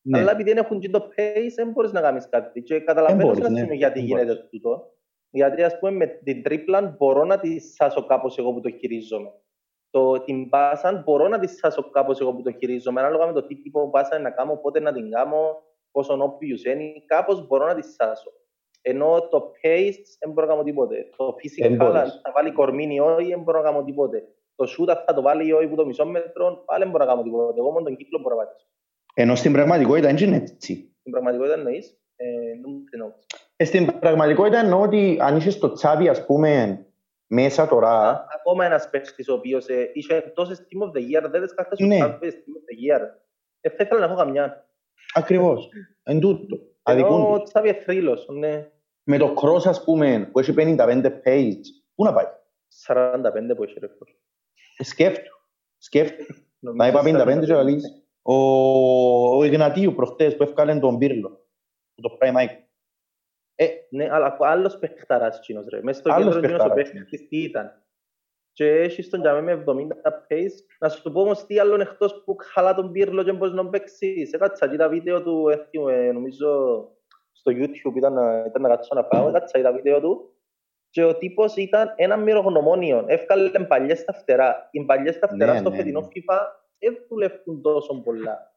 Ναι. Αλλά επειδή δεν έχουν και το pace, δεν μπορείς να κάνεις κάτι. Και καταλαβαίνω σε ναι. γιατί γίνεται τούτο. Γιατί ας πούμε με την τρίπλα μπορώ να τη σάσω κάπως εγώ που το χειρίζομαι. Το, την πάσα μπορώ να τη σάσω κάπως εγώ που το χειρίζομαι. Ανάλογα με το τι τύπο πάσα να κάνω, πότε να την κάνω, πόσο όποιους είναι, κάπως μπορώ να τη σάσω. Ενώ το pace δεν μπορώ να κάνω τίποτε. Το physical θα βάλει κορμίνι όχι, δεν μπορώ να κάνω τίποτε. Το shoot θα το βάλει όχι που το μισό μέτρο, πάλι δεν μπορώ να κάνω τίποτε. Εγώ μόνο τον κύκλο μπορώ να πατήσω. Ενώ στην πραγματικότητα δεν είναι έτσι. Στην πραγματικότητα εννοείς, ε, ε, στην πραγματικότητα εννοώ ότι αν είσαι στο τσάβι, ας πούμε, μέσα τώρα... Ακόμα ένας παίχτης ο οποίος ε, είχε τόσες Team of the Year, δεν τις κάρτες ναι. Team of the Year. Ε, θα ήθελα να έχω καμιά. Ακριβώς. Εν τούτο. Ενώ ο Τσάβι είναι θρύλος, ναι. Με το cross, ας πούμε, που έχει 55 page, πού να πάει; 45 που έχει ρε ε, Σκέφτου. Σκέφτου. Να είπα 55 και λαλείς. Ο, ο Ιγνατίου προχτές που έφκαλε τον Πύρλο, το Prime Icon. Ε, ναι, αλλά άλλος παιχταράς κοινός ρε. Μέσα στο κέντρο κοινός ο παίχτης τι ήταν. Και έχει στον τζαμί με 70 pace. Να σου πω όμως τι άλλον εκτός που χαλά τον Πύρλο και μπορείς να παίξεις. Έκατσα και τα βίντεο του, έφυγε, νομίζω, στο YouTube ήταν, ήταν να κάτσω να πάω, έκατσα τα βίντεο του και ο τύπος ήταν ένα μυρογνωμόνιο. Έφκαλε παλιές τα φτερά. Οι παλιές τα φτερά ναι, στο ναι, φετινό ναι. FIFA δεν δουλεύουν τόσο πολλά.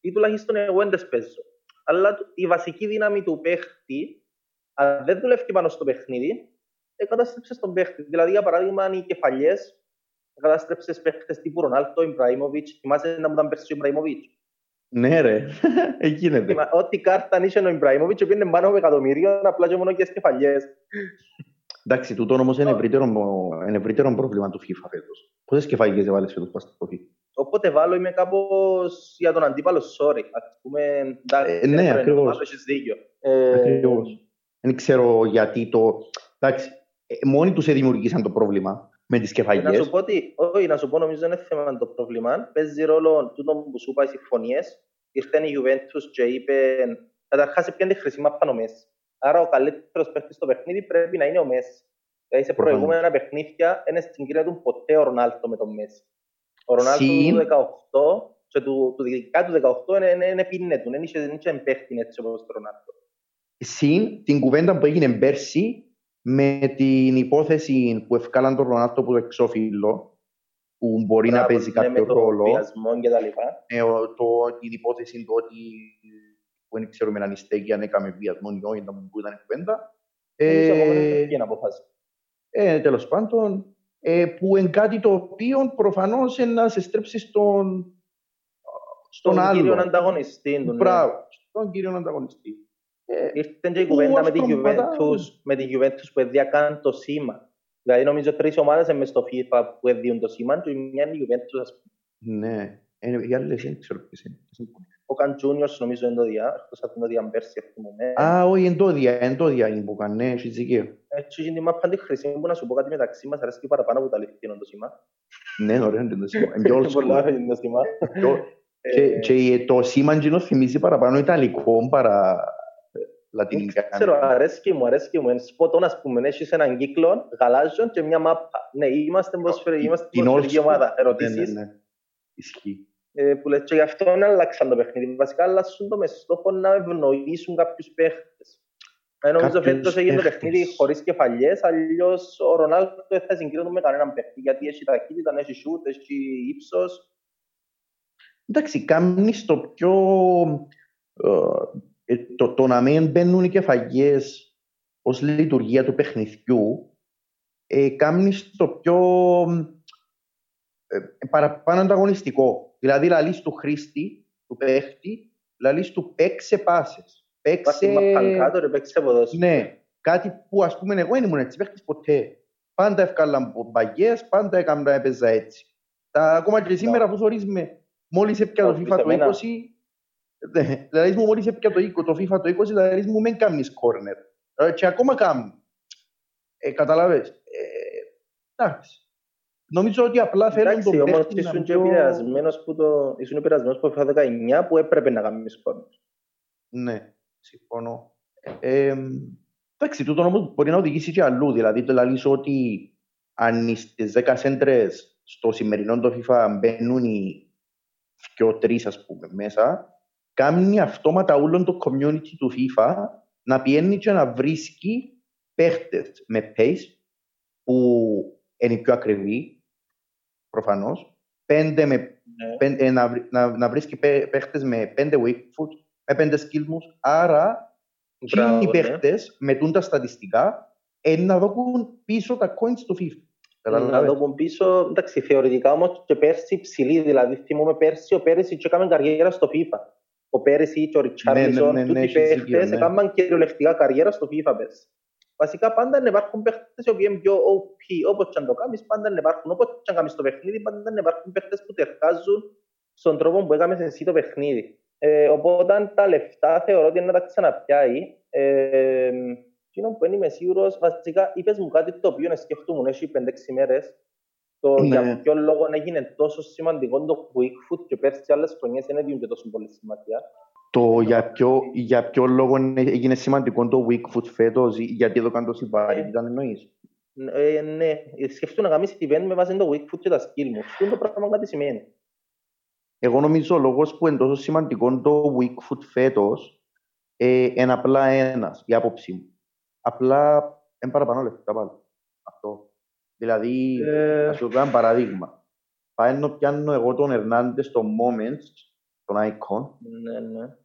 Ή τουλάχιστον εγώ δεν τις παίζω. Αλλά η βασική δύναμη του παίχτη, αν δεν δουλεύει πάνω στο παιχνίδι, κατάστρεψε τον παίχτη. Δηλαδή, για παράδειγμα, αν οι κεφαλιές κατάστρεψε παίχτες τύπου Ρονάλτο, Ιμπραήμοβιτς, θυμάσαι να μου ήταν πέρσι ο Ιμπραήμοβιτς; Ναι, ρε, γίνεται. Ό,τι κάρτα είχε ο Ιμπραήμοβιτ, πήγαινε πάνω από εκατομμύριο, απλά και μόνο και κεφαλιές. Εντάξει, τούτο όμως είναι ευρύτερο πρόβλημα του FIFA φέτος. Πόσες κεφαλικές έβαλες φέτος πας στο FIFA. Όποτε βάλω είμαι κάπως για τον αντίπαλο sorry. Ας πούμε, εντάξει, ε, ναι, ακριβώς. Έχεις δίκιο. Ε, ακριβώς. Δεν ξέρω γιατί το... Εντάξει, ε, μόνοι τους δημιουργήσαν το πρόβλημα. Με τις Ε, Να σου κεφαλιές. πω ότι, όχι, να σου πω νομίζω είναι θέμα το πρόβλημα. Παίζει ρόλο τούτο που σου είπα οι συμφωνίες. Ήρθε η Juventus και είπε, καταρχάς έπιανε τη χρυσή μάπα ο Μέση. Άρα ο καλύτερος παίκτης στο παιχνίδι πρέπει να είναι ο Μέση. Δηλαδή σε Προφανώς. προηγούμενα παιχνίδια είναι στην κυρία του ποτέ ο Ρονάλτο με τον Μέση. Ο Ρονάλτο Συν- του 18 και του, του δικά του 18 είναι, είναι, είναι πίνε του, δεν είχε- δεν είχε παίχτη έτσι όπως το Ρονάλτο. Συν την κουβέντα που έγινε πέρσι με την υπόθεση που ευκάλαν τον Ρονάλτο από το εξώφυλλο που μπορεί να Μπράβο, παίζει ναι, κάποιο με το ρόλο. βιασμό και τα λοιπά. Ε, ο- το, την υπόθεση το ότι που δεν ξέρουμε αν στέκει, αν έκαμε βιασμό ή όχι, ήταν που ήταν η κουβέντα. Νομίζω ακόμα δεν Ε, έχει να αποφάσει. ε, τέλος πάντων, ε, που είναι κάτι το οποίο προφανώς είναι να σε στρέψει στον, στον Τον κύριο άλλο. ανταγωνιστή του. ναι. Μπράβο, στον κύριο ανταγωνιστή. Ε, Ήρθε και η Που κουβέντα με την αυτόματα- Juventus, με την Juventus που έδιακαν το σήμα. Δηλαδή νομίζω τρεις ομάδες είναι μες στο FIFA που έδιουν το σήμα και η μια είναι η Juventus. ας πούμε. ναι, ε, οι άλλες δεν ξέρω ποιες είναι. Ποιες είναι. Ο Καν Juniors νομίζω είναι το διά, εκτός από την οδιά πέρσι θυμούμαι. Α, όχι, εντόδια, εντόδια είναι που κάνει, ναι, έχεις δίκιο. Έτσι είναι τη μάπα τη χρυσή που να σου πω κάτι μεταξύ μας, αρέσει και παραπάνω από το αληθινό το σήμα. Ναι, ωραίο είναι το σήμα. Είναι πιο old Πολλά school. ωραίο είναι το σήμα. Πιο- Και, Ε, και το σήμα εκείνο θυμίζει παραπάνω ιταλικό παρά ε, Δεν λατινικά. ξέρω, αρέσκει μου, αρέσκει μου. Είναι σποτόν, ας πούμε, έχεις έναν κύκλο γαλάζιο και μια μάπα. Ναι, είμαστε ποδοσφαιρική είμαστε Την ποδοσφαιρική old school. ομάδα. Ναι, Ερωτήσεις. ναι, ναι. Ισχύει. ε, που λες και γι' αυτό να αλλάξαν το παιχνίδι. Βασικά αλλάσουν το με στόχο να ευνοήσουν κάποιους παίχτες. Ε, νομίζω Κάποιους φέτος έγινε το παίχτες. παιχνίδι χωρίς κεφαλιές, αλλιώς ο Ρονάλντο δεν θα συγκρίνεται με κανέναν παίχτη, γιατί έχει ταχύτητα, έχει σούτ, έχει ύψος. Εντάξει, κάνεις το πιο. Ε, το, το να μην μπαίνουν οι κεφαγιές ως λειτουργία του παιχνιδιού ε, κάνει το πιο ε, παραπάνω ανταγωνιστικό. Δηλαδή, λαλείς του χρήστη, του παίχτη, λαλείς του παίξε πάσες. Υπάρχει Παίξε... μάπαν κάτω, ρε, παίξει ποδόσφαιρο. Ναι, κάτι που ας πούμε εγώ δεν ήμουν έτσι παίχτης ποτέ. Πάντα ευκάλαν μπαγιές, πάντα έκανα έπαιζα έτσι. Τα, ακόμα και σήμερα που θωρείς με, μόλις έπια το Όχι, FIFA σε το 20, μένα. ναι, δηλαδή μου μόλις έπια το, 20, το FIFA το 20, δηλαδή μου μεν κάνεις corner. Ε, Και ακόμα κάνει. Ε, καταλάβες. Ε, εντάξει. Νομίζω ότι απλά θέλουν Εντάξει, τον όμως παίχτη να ήσουν και πιο... επηρεασμένος που το... ήσουν επηρεασμένος που το 19 που έπρεπε να κάνεις σκόρ. Ναι, συμφωνώ. Ε, εντάξει, τούτο όμως μπορεί να οδηγήσει και αλλού. Δηλαδή, το λαλείς ότι αν στις 10 σέντρες στο σημερινό το FIFA μπαίνουν οι δυο τρεις ας πούμε μέσα, κάνει αυτόματα όλο το community του FIFA να πιένει και να βρίσκει παίχτες με pace που είναι οι πιο ακριβοί, προφανώς, πέντε με Ναι. πεν- ε, να, βρει- να, να βρίσκει πέ- παίχτες με πέντε weak foot, με πέντε skill moves. Άρα, οι Μπράβο, ναι. παίχτες με τούν τα στατιστικά ε, να δώκουν πίσω τα coins του FIFA. Να Καταλάβες; το πούμε πίσω, εντάξει, θεωρητικά όμως και πέρσι ψηλή, δηλαδή θυμούμε πέρσι, ο Πέρσι και έκαμε καριέρα στο FIFA. Ο Πέρσι και ο Ριτσάρλισον, ναι, ναι, τούτοι έχεις παίχτες δίκιο, ναι. έκαναν κυριολεκτικά καριέρα στο FIFA πέρσι. Βασικά πάντα να υπάρχουν παίχτες οι οποίοι είναι πιο OP, όπως και αν το κάνεις, πάντα να υπάρχουν, όπως και αν κάνεις το παιχνίδι, πάντα να υπάρχουν παίχτες που τερκάζουν στον τρόπο που έκαμες εσύ το παιχνίδι. Ε, οπότε τα λεφτά θεωρώ ότι είναι να τα ξαναπιάει. Ε, εκείνο που δεν είμαι σίγουρος, βασικά είπες μου κάτι το οποίο σκεφτούμουν, έχει 5-6 μέρες, το Ναι. για ποιο λόγο έγινε τόσο σημαντικό το quick foot και πέρσι άλλες χρονιές δεν έδιουν και τόσο πολύ σημασία. Το για ποιο, για ποιο λόγο είναι- έγινε σημαντικό το weak foot φέτος, ή γιατί εδώ κάνω τόση βαρύτητα εννοείς; Ε, ναι, σκεφτούν να κάνεις event με βάση το weak foot και τα skill μου. Αυτό το πράγμα κάτι σημαίνει; Εγώ νομίζω ο λόγος που είναι τόσο σημαντικό το weak foot φέτος ε, είναι απλά ένας, η άποψή μου. Απλά είναι παραπάνω λεφτά πάλι. Αυτό. Δηλαδή, Ε, να σου δώσω ένα παραδείγμα. Πάει να πιάνω εγώ τον Ερνάντες στο Moments, τον Icon, ναι, ναι.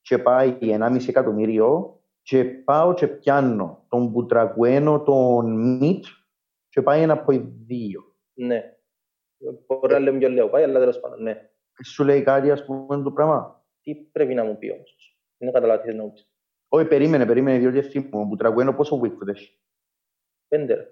και πάει 1,5 εκατομμύριο και πάω και πιάνω τον Μπουτρακουένο, τον Μιτ και πάει ένα από οι δύο. Ναι. Μπορεί να λέμε πιο λίγο πάει, αλλά τέλος πάντων, ναι. Σου λέει κάτι ας πούμε το πράγμα; Τι πρέπει να μου πει όμως. Δεν καταλάβω τι θες να μου πεις. Όχι, περίμενε, περίμενε, διότι θυμούμαι. Ο Μπουτρακουένο πόσο weak foot έχει; Πέντε.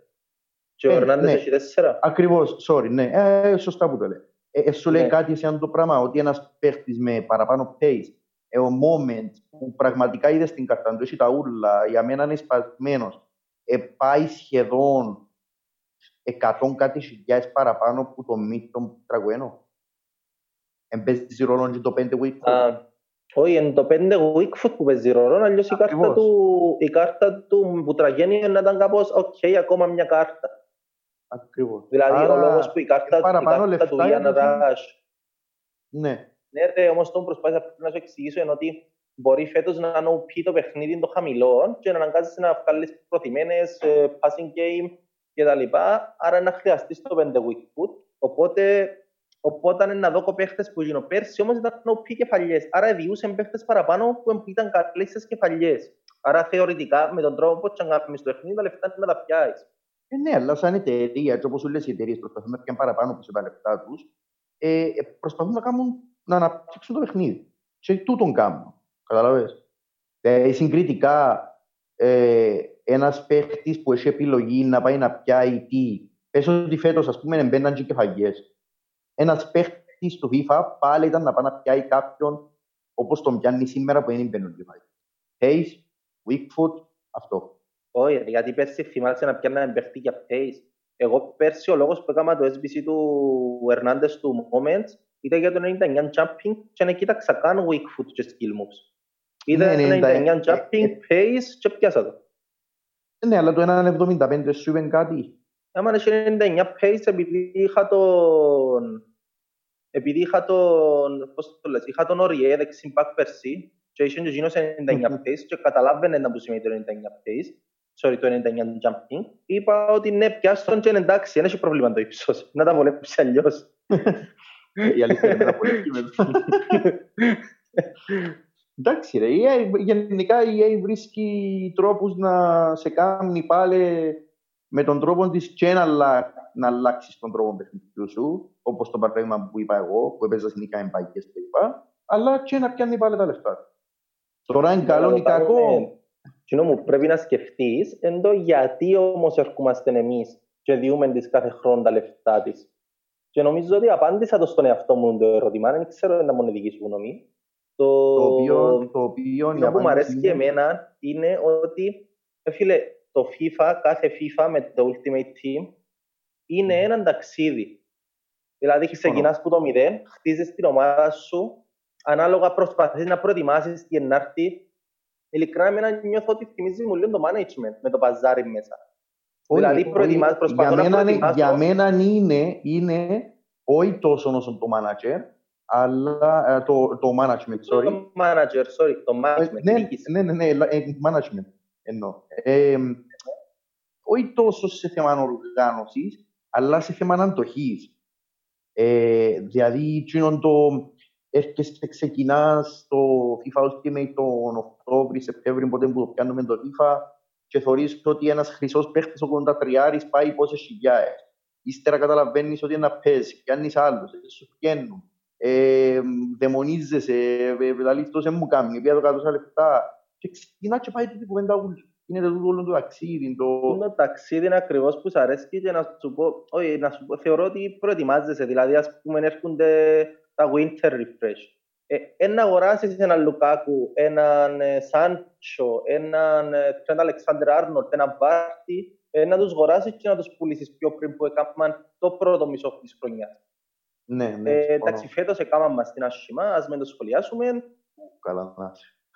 Ρε. Και ο Ε, Ερνάντες ναι. έχει τέσσερα. Ακριβώς, sorry, ναι, ε, σωστά που το λέει. Ε, ε, σου λέει Ναι. κάτι σαν το πράγμα, ότι ένας παίχτης με παραπάνω pace, ε, ο moment που πραγματικά είδες στην καρτά του, έχει τα ούλα, για μένα είναι σπασμένος, ε, πάει σχεδόν εκατόν κάτι χιλιάδες παραπάνω που το μύτ των τραγουένων. Εμπέζει ρόλο και το πέντε week foot. Όχι, είναι το πέντε week foot που παίζει ρόλο, αλλιώς η κάρτα, του, η κάρτα του που τραγένει να ήταν κάπως, οκ, okay, ακόμα μια κάρτα. Ακριβώς. Δηλαδή Άρα, ο λόγος που η κάρτα, η κάρτα του Ιαν Ράσ ναι. Ναι, ρε, όμως τον προσπάθησα να σου εξηγήσω είναι ότι μπορεί φέτος να νοπεί το παιχνίδι των χαμηλών και να αναγκάζεσαι να βγάλεις προθυμένες, uh, passing game κτλ. Άρα να χρειαστείς το 5 week foot. Οπότε, οπότε να δω παίχτες που γίνω πέρσι, όμως ήταν νοπεί κεφαλιές. Άρα διούσε παίχτες παραπάνω που ήταν καλές στις κεφαλιές. Άρα θεωρητικά με τον τρόπο που θα κάνεις το παιχνίδι, τα λεφτά να τα πιάσεις. Ε, ναι, αλλά σαν εταιρεία, έτσι όπως σου λες οι εταιρείες προσπαθούν να πιάνουν παραπάνω από τα λεφτά τους, ε, προσπαθούν να, κάνουν, να αναπτύξουν το παιχνίδι. Και τούτον κάνουν. Καταλαβες. Ε, συγκριτικά, ε, ένας παίχτης που έχει επιλογή να πάει να πιάει τι, πες ότι φέτος, ας πούμε, μπαίναν και κεφαγιές. Ένας παίχτης του FIFA πάλι ήταν να πάει να πιάει κάποιον όπως τον πιάνει σήμερα που είναι μπαίνουν κεφαγιές. Pace, weak foot, αυτό. Όχι, γιατί πέρσι θυμάσαι να πιάνει παίχτη για pace. Εγώ πέρσι ο λόγος που έκανα το SBC του Ερνάντες του Moments ήταν για το 99 jumping και να κοίταξα καν weak foot και skill moves. Είδα ναι, 99 jumping, pace και πιάσα το. Ναι, αλλά το 1.75 σου είπε κάτι. Άμα είναι 99 pace επειδή είχα τον... Επειδή είχα τον... Πώς το λες, είχα τον Οριέ δεξιν back πέρσι και είχε και γίνος 99 pace και καταλάβαινε να που σημαίνει το 99 pace sorry, το 99 jumping, είπα ότι ναι, πιάστον και είναι εντάξει, δεν έχει πρόβλημα το ύψος. Να τα βολέψει αλλιώς. Η αλήθεια είναι να βολέψει με Εντάξει ρε, γενικά η EA βρίσκει τρόπους να σε κάνει πάλι με τον τρόπο της και να, να αλλάξεις τον τρόπο παιχνιδιού σου, όπως το παράδειγμα που είπα εγώ, που έπαιζα συνικά εμπαγικές κλπ. Αλλά και να πιάνει πάλι τα λεφτά. Τώρα είναι καλό ή κακό. Τι μου πρέπει να σκεφτείς εντό γιατί όμως ερχόμαστε εμείς και διούμε τις κάθε χρόνο τα λεφτά της. Και νομίζω ότι απάντησα το στον εαυτό μου το ερώτημα, δεν ξέρω αν είναι μόνο δική σου γνώμη. Το, το οποίο, το οποίο το που μου αρέσει και εμένα είναι ότι, φίλε, το FIFA, κάθε FIFA με το Ultimate Team είναι mm. ένα ταξίδι. Δηλαδή, ξεκινάς από το μηδέν, χτίζεις την ομάδα σου, ανάλογα προσπαθείς να προετοιμάσεις την ενάρτη. Ειλικρινά, εμένα νιώθω ότι θυμίζει μου λίγο το management με το παζάρι μέσα. Όχι, δηλαδή, προετοιμάς, προσπαθώ για να προετοιμάσω. Για μένα είναι, είναι όχι τόσο όσο το manager, αλλά ε, το, το management, sorry. Το manager, sorry, το management. Ναι, ναι, ναι, ναι, ε, management εννοώ. Ε, όχι τόσο σε θέμα οργάνωσης, αλλά σε θέμα αντοχής. Ε, δηλαδή, εκείνον το έρχεσαι, ξεκινάς το FIFA Ultimate τον Οκτώβρη, Σεπτέμβρη, πότε που το πιάνουμε το FIFA και θεωρείς ότι ένας χρυσός παίχτης 83 πάει πόσες χιλιάδες. Ύστερα καταλαβαίνεις ότι είναι να παίζεις, πιάνεις άλλους, σου πιένουν ε, δαιμονίζεσαι, δηλαδή αυτός δεν μου κάνει, πια το κάτω λεπτά και ξεκινά και πάει την κουβέντα ούλη. Είναι το όλο το ταξίδι. Το... το ταξίδι είναι ακριβώς που σου αρέσει και να σου πω, όχι, να σου πω, θεωρώ ότι προετοιμάζεσαι, δηλαδή ας πούμε έρχονται τα winter refresh. Ε, ένα αγοράσεις έναν Λουκάκου, έναν Σάντσο, έναν Τρέντ Αλεξάνδρ Άρνορτ, έναν Βάρτι, ε, να τους αγοράσεις και να τους πουλήσεις πιο πριν που έκαναν το πρώτο μισό της χρονιάς. Ναι, ναι. Ε, εντάξει, φέτος έκαναμε μας την άσχημα, ας μην το σχολιάσουμε. Καλά, να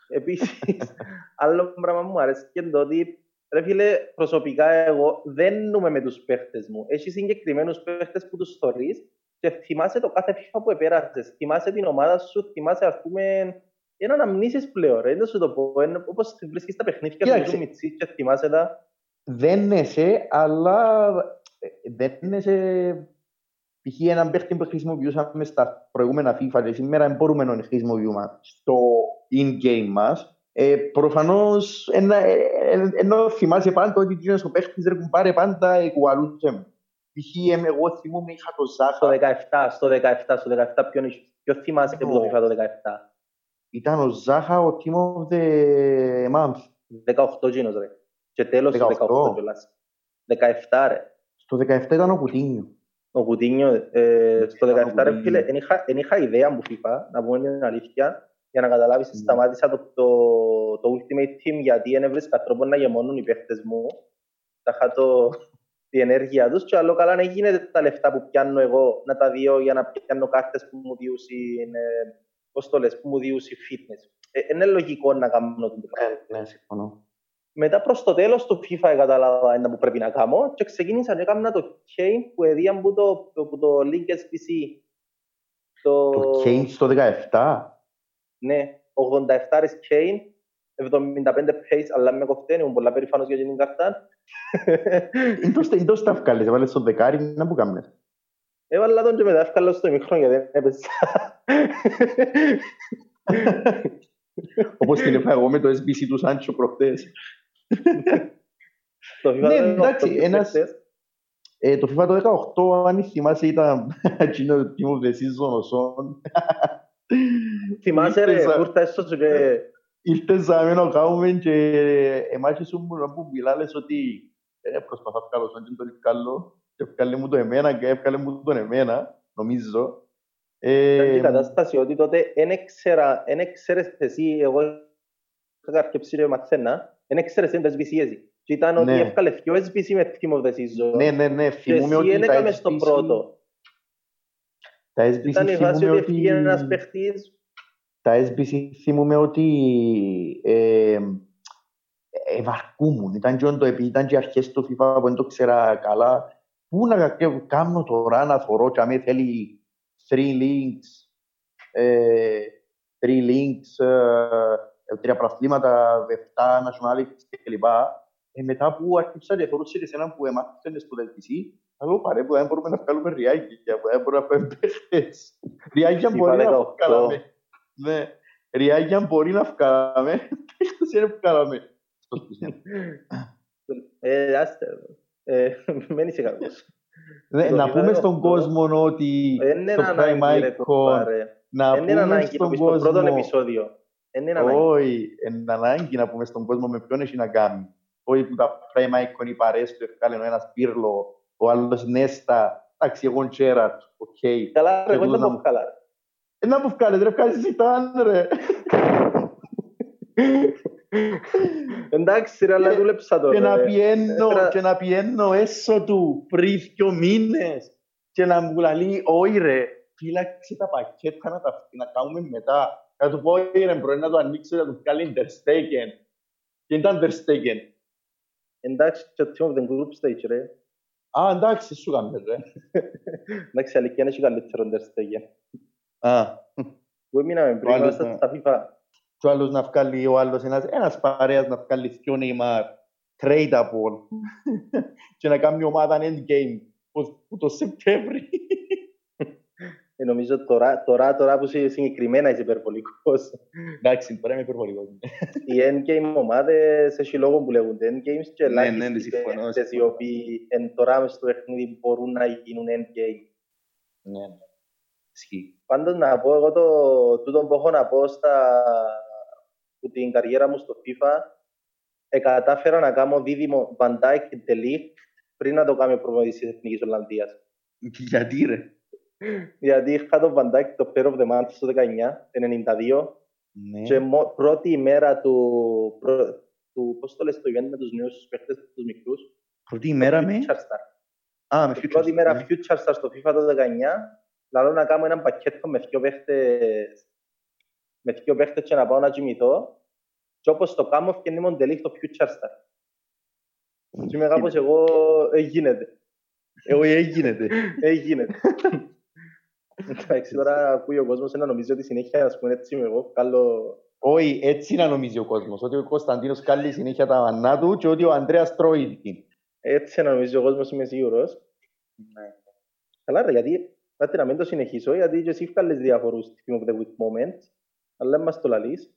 Επίσης, άλλο πράγμα μου αρέσει και το ότι Ρε φίλε, προσωπικά εγώ δεν νούμε με τους παίχτες μου. Έχεις συγκεκριμένους παίχτες που τους θωρείς και θυμάσαι το κάθε FIFA που επέρασες. Θυμάσαι την ομάδα σου, θυμάσαι ας πούμε είναι αναμνήσεις πλέον, ρε. Δεν σου το πω. Είναι όπως βρίσκεις τα παιχνίδια σου μητσί και θυμάσαι τα. Δεν είσαι, αλλά ε, δεν είσαι π.χ. έναν παίχτη που χρησιμοποιούσαμε στα προηγούμενα FIFA και σήμερα δεν μπορούμε να χρησιμοποιούμε στο in-game μας. Ε, Προφανώς, ενώ θυμάσαι πάντα ότι ο παίχτη δεν πάρει πάντα εκουαλούσε μου. Π.χ. εγώ θυμούμαι είχα το Ζάχα. Στο 17, στο 17, στο 17 ποιον, ποιος θυμάσαι που το FIFA το 17. Ήταν ο Ζάχα, ο team of the month. 18 γίνος ρε. Και τέλος 18. 18 κιόλας. 17 ρε. Στο 17 ήταν ο Κουτίνιο ο Κουτίνιο ε, στο 17 ρε φίλε, δεν είχα, είχα ιδέα μου FIFA, να πούμε την αλήθεια, για να καταλάβεις, mm. σταμάτησα το, το, το Ultimate Team γιατί δεν έβρισκα τρόπο να γεμώνουν οι παίχτες μου. Θα είχα το, η ενέργεια τους και άλλο καλά να γίνεται τα λεφτά που πιάνω εγώ να τα διώ για να πιάνω κάρτες που μου διούσουν, ε, πώς το λες, που μου διούσουν fitness. Ε, είναι λογικό να κάνω το πράγμα. Ναι, συμφωνώ. Μετά προς το τέλος του FIFA κατάλαβα ένα που πρέπει να κάνω και ξεκίνησα να έκανα το chain που έδιαν που το, που το Link SPC. Το chain στο 17. Ναι, 87 is chain, 75 pace, αλλά με κοφτένει, ήμουν πολλά περήφανος για την καρτά. Είναι τόσο τα βγάλες, έβαλες στο δεκάρι, να που κάνεις. Έβαλα τον και μετά ευκάλω στο μικρό γιατί δεν έπαιζα. Όπως την έφαγα εγώ με το SBC του Σάντσο προχτές. Το FIFA Ναι, το εντάξει, 18 ένας- παίχτες. Ε, το FIFA το 18, αν θυμάσαι, ήταν εκείνο το Team of the Season ο Σον. Θυμάσαι ρε, Ήρθες, α- κούρτα έσως και Ήρθες σαν να κάνουμε και εμάχισουν μου να που μιλάλες ότι ε, προσπαθώ να βγάλω σαν και τον καλό και βγάλε μου το εμένα και έβγαλε μου τον εμένα, νομίζω. ήταν και η Ε, κατάσταση ότι τότε δεν έξερα, δεν έξερες εσύ, εγώ είχα αρκεψεί ρε μαθαίνα, δεν έξερες εν τα SBC εσύ. Και ήταν ότι Ναι. έβγαλε δυο SBC με Team of the Season. ναι, ναι, ναι, Και θυμούμαι εσύ ότι δεν τα έκαμες το SBC πρώτο. Τα SBC Ήταν η φάση θυμούμαι ότι ότι... έφυγε ένας παίχτης Τα SBC θυμούμαι ότι ε, ε, βαρκούμουν. Ήταν και, το, επειδή ήταν και αρχές του FIFA που δεν το ξέρα καλά. Πού να κα- κάνω τώρα να θωρώ και αν θέλει three links, ε, three links, ε, τρία πραθλήματα, εφτά nationalities κλπ. Ε, μετά που άρχισα και θεωρούσα και σε έναν που έμαθαινε στο LPC, άλλο παρέ που δεν μπορούμε να βγάλουμε ριάκια, που δεν μπορούμε να φέρουμε παίχτες. Ριάκια FIFA μπορεί να 18. βγάλαμε. Ναι. Ριάκια μπορεί να βγάλαμε, παίχτες δεν βγάλαμε. Στο σπίτι. Ε, άστε. Ε, Μένει σε κακός. Ναι, Το Να FIFA πούμε στον 18. κόσμο ότι Δεν είναι στο ανάγκη, ρε, Prime Icon, κομπάρε. να Δεν είναι πούμε ανάγκη, το στον πεις στο πρώτο κόσμο επεισόδιο. Δεν είναι ανάγκη. Όχι, είναι ανάγκη να πούμε στον κόσμο με ποιον έχει να κάνει. Όχι που τα Prime Icon οι παρέες του ευκάλεν ο ένας Πύρλο, ο άλλος Νέστα, εντάξει εγώ Τζέρατ, οκ. Καλά, ρε, εγώ τούτος δεν να το μου- έχω καλά. Ρε. Ε, Να μου βγάλετε ρε, βγάλεις ζητάν ρε. Εντάξει, ρε, αλλά Και- δούλεψα το. Και να ρε. πιένω, Έφερα- και να πιένω έσω του πριν δυο μήνες και να μου λέει, όχι ρε, φύλαξε τα πακέτα να τα να κάνουμε μετά. Να του πω, όχι ρε, μπορεί να το ανοίξω, να τους βγάλει Interstegen. Και ήταν Interstegen. Εντάξει, και το team of the group stage, ρε. Α, εντάξει, σου κάνουμε ρε. Εντάξει, αλήθεια, είναι και καλύτερο Understegen. Α, Που έμειναμε πριν, άλλος, ήμασταν ναι. στα FIFA. και ο άλλος να βγάλει, ο άλλος ένας, ένας παρέας να βγάλει δυο Neymar, tradable, και να κάνει ομάδα endgame, που, που το Σεπτέμβρη. Ε, Νομίζω τώρα, τώρα, τώρα που είσαι συγκεκριμένα είσαι υπερβολικός. Εντάξει, τώρα είμαι υπερβολικός. Οι endgame ομάδες έχει λόγο που λέγονται endgames και Ναι, ναι, ελάχιστοι ναι, συμφωνώ, παίκτες οι συμφωνώ. οποίοι εν τώρα μες στο παιχνίδι μπορούν να γίνουν endgame. Ναι, ναι. Ισχύει. Πάντως να πω εγώ το τούτο που έχω να πω στα, που την καριέρα μου στο FIFA ε, κατάφερα να κάνω δίδυμο Van Dijk και De Ligt πριν να το κάνω ο προπονητής της Εθνικής Ολλανδίας. Γιατί ρε; Γιατί είχα τον Van Dijk το Player of the Month στο 19, το 92 Ναι. και μο- πρώτη ημέρα του, προ, του πώς το λες το event με τους νέους παίχτες, τους μικρούς, Πρώτη ημέρα με... Future Star. Α, με Η Future πρώτη Star, μέρα ναι. Future Star στο FIFA το 19, λαλό να κάνω έναν πακέτο με δύο παίχτες, με δύο παίχτες και να πάω να κοιμηθώ και όπως το κάνω φτιάχνει μου τελείως το Future Star. Και είμαι κάπως εγώ, ε, γίνεται, Ε, όχι, έγινεται. ε, γίνεται. Εντάξει, τώρα ακούει ο κόσμος να νομίζει ότι συνέχεια, ας πούμε, έτσι είμαι εγώ, καλό... Όχι, έτσι να νομίζει ο κόσμος. Ότι ο Κωνσταντίνος κάλλει συνέχεια τα μανά του και ότι ο Ανδρέας τρώει την. Έτσι να νομίζει ο κόσμος, είμαι σίγουρος. Καλά ρε, γιατί πάτε να μην το συνεχίσω, γιατί και εσύ βγάλες διάφορους Team of the Week moments, αλλά μας το λαλείς.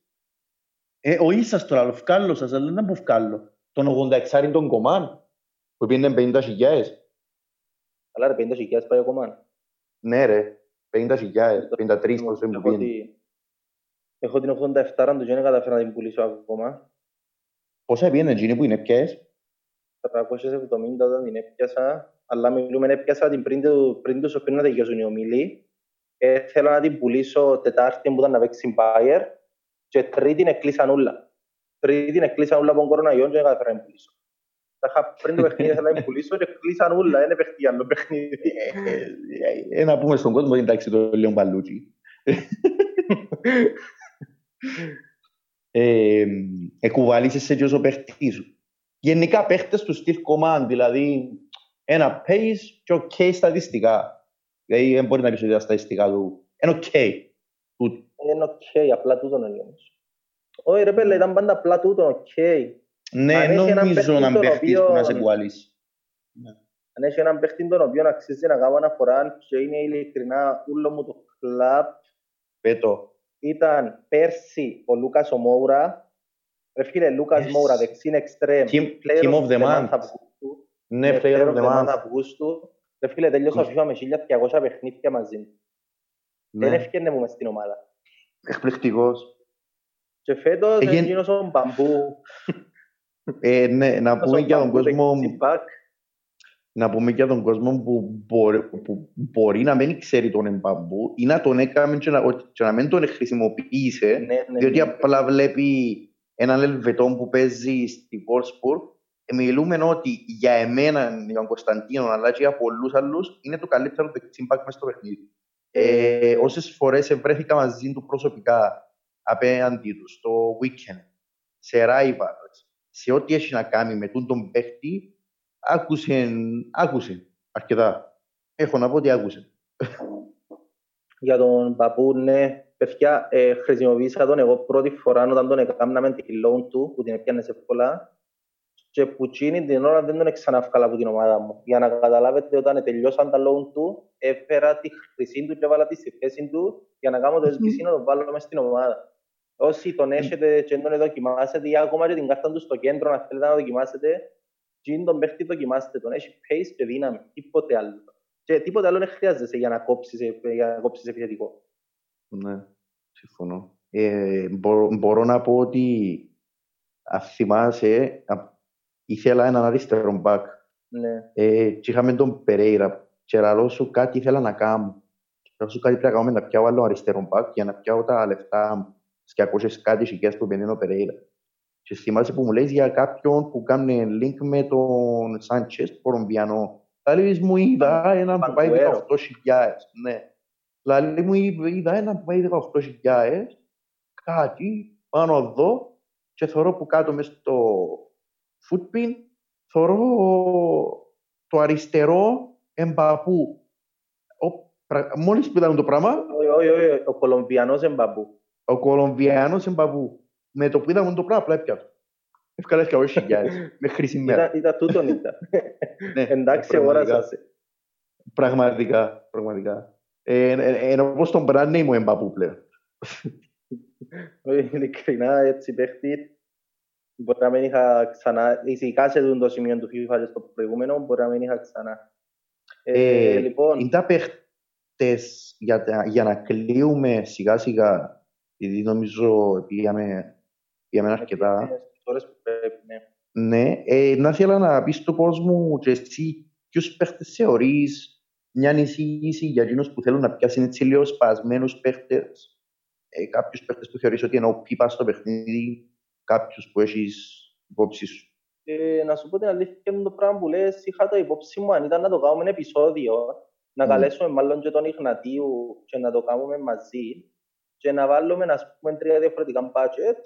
Ε, όχι σας το άλλο, φκάλλω σας, αλλά δεν πω φκάλλω. Τον 86 των κομμάν, που πήγαινε 50 χιλιάες. Καλά ρε, 50 χιλιάδες πάει ακόμα. Ναι ρε, 50 χιλιάες, 53 πόσο μου Έχω πήγαινε. τη- Έχω την 87 του και δεν καταφέρω να την πουλήσω ακόμα. Πόσα πήγαινε εκείνη που είναι πιες. 370 όταν την έπιασα, αλλά μιλούμε έπιασα την πριν, του, πριν τους πριν να τελειώσουν οι ομίλοι. Ε, θέλω να την πουλήσω Τετάρτη που ήταν να παίξει Bayer και Τρίτη εκλείσαν όλα. Τρίτη εκλείσαν όλα από τον κοροναϊό και δεν καταφέρω να την πουλήσω. Τα είχα πριν το παιχνίδι, ήθελα να πουλήσω και κλείσαν όλα, δεν παίχτηκε άλλο παιχνίδι. Ε, να πούμε στον κόσμο, εντάξει, το Λέον Παλούτσι. ε, εκουβαλίσαι και όσο παίχτης σου. Γενικά παίχτες του στυλ command, δηλαδή ένα pace και ok στατιστικά. Δηλαδή δεν μπορεί να πεις ότι τα στατιστικά του είναι ok. Είναι ok, απλά τούτο είναι όμως. Όχι ρε πέλε, ήταν πάντα απλά τούτο, ok. Ναι, νομίζω να παίχτης που να σε κουβαλήσει. Αν έχει έναν παίχτη τον οποίο αξίζει να κάνω αναφορά και είναι ειλικρινά ούλο μου το κλαμπ. Πέτω. Ήταν πέρσι ο Λούκας ο Μόουρα. Ρε φίλε, Λούκας yes. Μόουρα, δεξίν εξτρέμ. Team of the month. Ναι, player of the month. Αυγούστου. Ρε φίλε, τελειώσα FIFA με 1200 παιχνίδια μαζί μου. Δεν έφυγαινε μου μες στην ομάδα. Εκπληκτικός. Και φέτος έγινος ο Μπαμπού. Ε, ναι, να πούμε για τον κόσμο να πούμε για τον κόσμο που μπορεί, που μπορεί να μην ξέρει τον εμπαμπού ή να τον έκαμε και να, και να μην τον χρησιμοποιήσει, ναι, ναι, διότι ναι. απλά βλέπει έναν Ελβετό που παίζει στη Wolfsburg. Μιλούμε ότι για εμένα, για τον Κωνσταντίνο, αλλά και για πολλούς άλλους, είναι το καλύτερο δεξιμπάκ μέσα στο παιχνίδι. Ε, Όσες φορές βρέθηκα μαζί του προσωπικά απέναντί τους στο weekend, σε rivals, σε ό,τι έχει να κάνει με τον παίχτη, άκουσε, άκουσε αρκετά. Έχω να πω ότι άκουσε. Για τον παππού, ναι, παιδιά, ε, χρησιμοποίησα τον εγώ πρώτη φορά όταν τον έκαναμε την loan του, που την έπιανε σε πολλά, και που τσίνη την ώρα δεν τον ξαναύκαλα από την ομάδα μου. Για να καταλάβετε, όταν τελειώσαν τα loan του, έφερα τη χρυσή του και έβαλα τη στη θέση του για να κάνω το SBC να τον βάλω μέσα στην ομάδα. Όσοι τον έχετε και τον δοκιμάσετε ή ακόμα και την κάρτα του στο κέντρο να θέλετε να δοκιμάσετε, και είναι τον παίχτη δοκιμάστε τον, έχει pace και δύναμη, τίποτε άλλο. Και τίποτε άλλο δεν χρειάζεσαι για να κόψεις, για να κόψεις επιθετικό. Ναι, συμφωνώ. Ε, μπορώ, μπορώ να πω ότι αν θυμάσαι, ήθελα έναν αριστερό μπακ. Ναι. Ε, και είχαμε τον Περέιρα και λαλό σου κάτι ήθελα να κάνω. Και σου κάτι πρέπει να κάνω να πιάω άλλο αριστερό μπακ για να πιάω τα λεφτά μου. Σκιακώσεις κάτι σηκές που πενήνω Περέιρα. Και θυμάσαι που μου λέει για κάποιον που κάνει link με τον Σάντσες, τον Κολομβιανό. Λάλη μου είδα έναν που πάει 18.000. Ναι. Λάλη μου είδα έναν που πάει 18.000. Κάτι πάνω εδώ και θωρώ που κάτω μες στο footpin θωρώ το αριστερό εμπαπού. Μόλις που είδαμε το πράγμα... Όχι, όχι, ο Κολομβιανός εμπαπού. Ο Κολομβιανός εμπαπού με το που είδαμε το πράγμα, απλά έπιατο. Εύκολα και όχι χιλιάδες, με χρήση μέρα. Ήταν τούτον ήταν. Ναι, Εντάξει, αγόρασα Πραγματικά, πραγματικά. Ενώ πως τον brand μου εμπαπού πλέον. Ειλικρινά, έτσι παίχτη, μπορεί να μην είχα ξανά, ειδικά σε το σημείο του FIFA στο προηγούμενο, μπορεί να μην είχα ξανά. Ε, ε, λοιπόν, είναι τα παίχτες για, για να κλείουμε σιγά σιγά, επειδή νομίζω πήγαμε για μένα αρκετά. Ναι. ναι, ε, να ήθελα να πεις στον κόσμο και εσύ ποιους παίχτες θεωρείς μια εισήγηση για εκείνους που θέλουν να πιάσουν έτσι λίγο σπασμένους παίχτες. Ε, κάποιους παίχτες που θεωρείς ότι είναι ο πίπα στο παιχνίδι, κάποιους που έχεις υπόψη σου. Ε, να σου πω την αλήθεια με το πράγμα που λες, είχα το υπόψη μου αν ήταν να το κάνουμε ένα επεισόδιο, να mm. καλέσουμε μάλλον και τον Ιγνατίου και να το κάνουμε μαζί και να βάλουμε, να πούμε, τρία διαφορετικά budget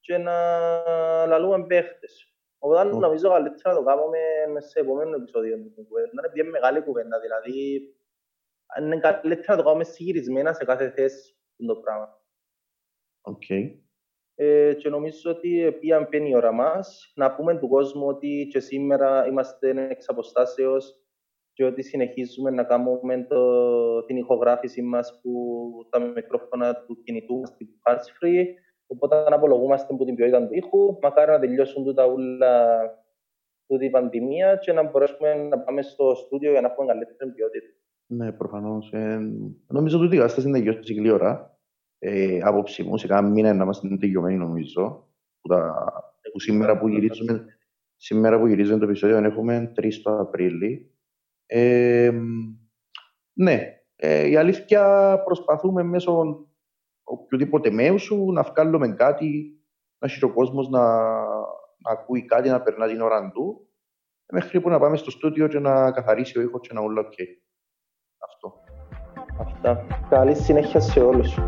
και να λαλούμε παίχτες. Οπότε mm. νομίζω καλύτερα να το κάνουμε σε επόμενο επεισόδιο. Είναι πιο μεγάλη κουβέντα, δηλαδή είναι καλύτερα να το κάνουμε συγκυρισμένα σε κάθε θέση το πράγμα. Okay. Ε, και νομίζω ότι πήγαν πένει η ώρα μας να πούμε του κόσμου ότι και σήμερα είμαστε εξ αποστάσεως και ότι συνεχίζουμε να κάνουμε το, την ηχογράφηση μας που τα μικρόφωνα του κινητού στην Parts Free Οπότε να απολογούμαστε από την ποιότητα του ήχου. Μακάρι να τελειώσουν τούτα ούλα τούτη η πανδημία και να μπορέσουμε να πάμε στο στούντιο για να έχουμε καλύτερη ποιότητα. Ναι, προφανώς. Ε, νομίζω ότι η κατάσταση είναι τελειώσει γλύωρα. Ε, άποψη μου, σε κάνα μήνα να είμαστε τελειωμένοι, νομίζω. Που, τα, που σήμερα που γυρίζουμε, σήμερα που γυρίζουμε το επεισόδιο έχουμε 3 το Απρίλη. Ε, ναι, ε, η αλήθεια προσπαθούμε μέσω οποιοδήποτε μέσου, να βγάλουμε κάτι, να έχει ο κόσμος να, να ακούει κάτι, να περνά την ώρα του, μέχρι που να πάμε στο στούντιο και να καθαρίσει ο ήχος και να ούλα οκ. Αυτό. Αυτά. Καλή συνέχεια σε όλους.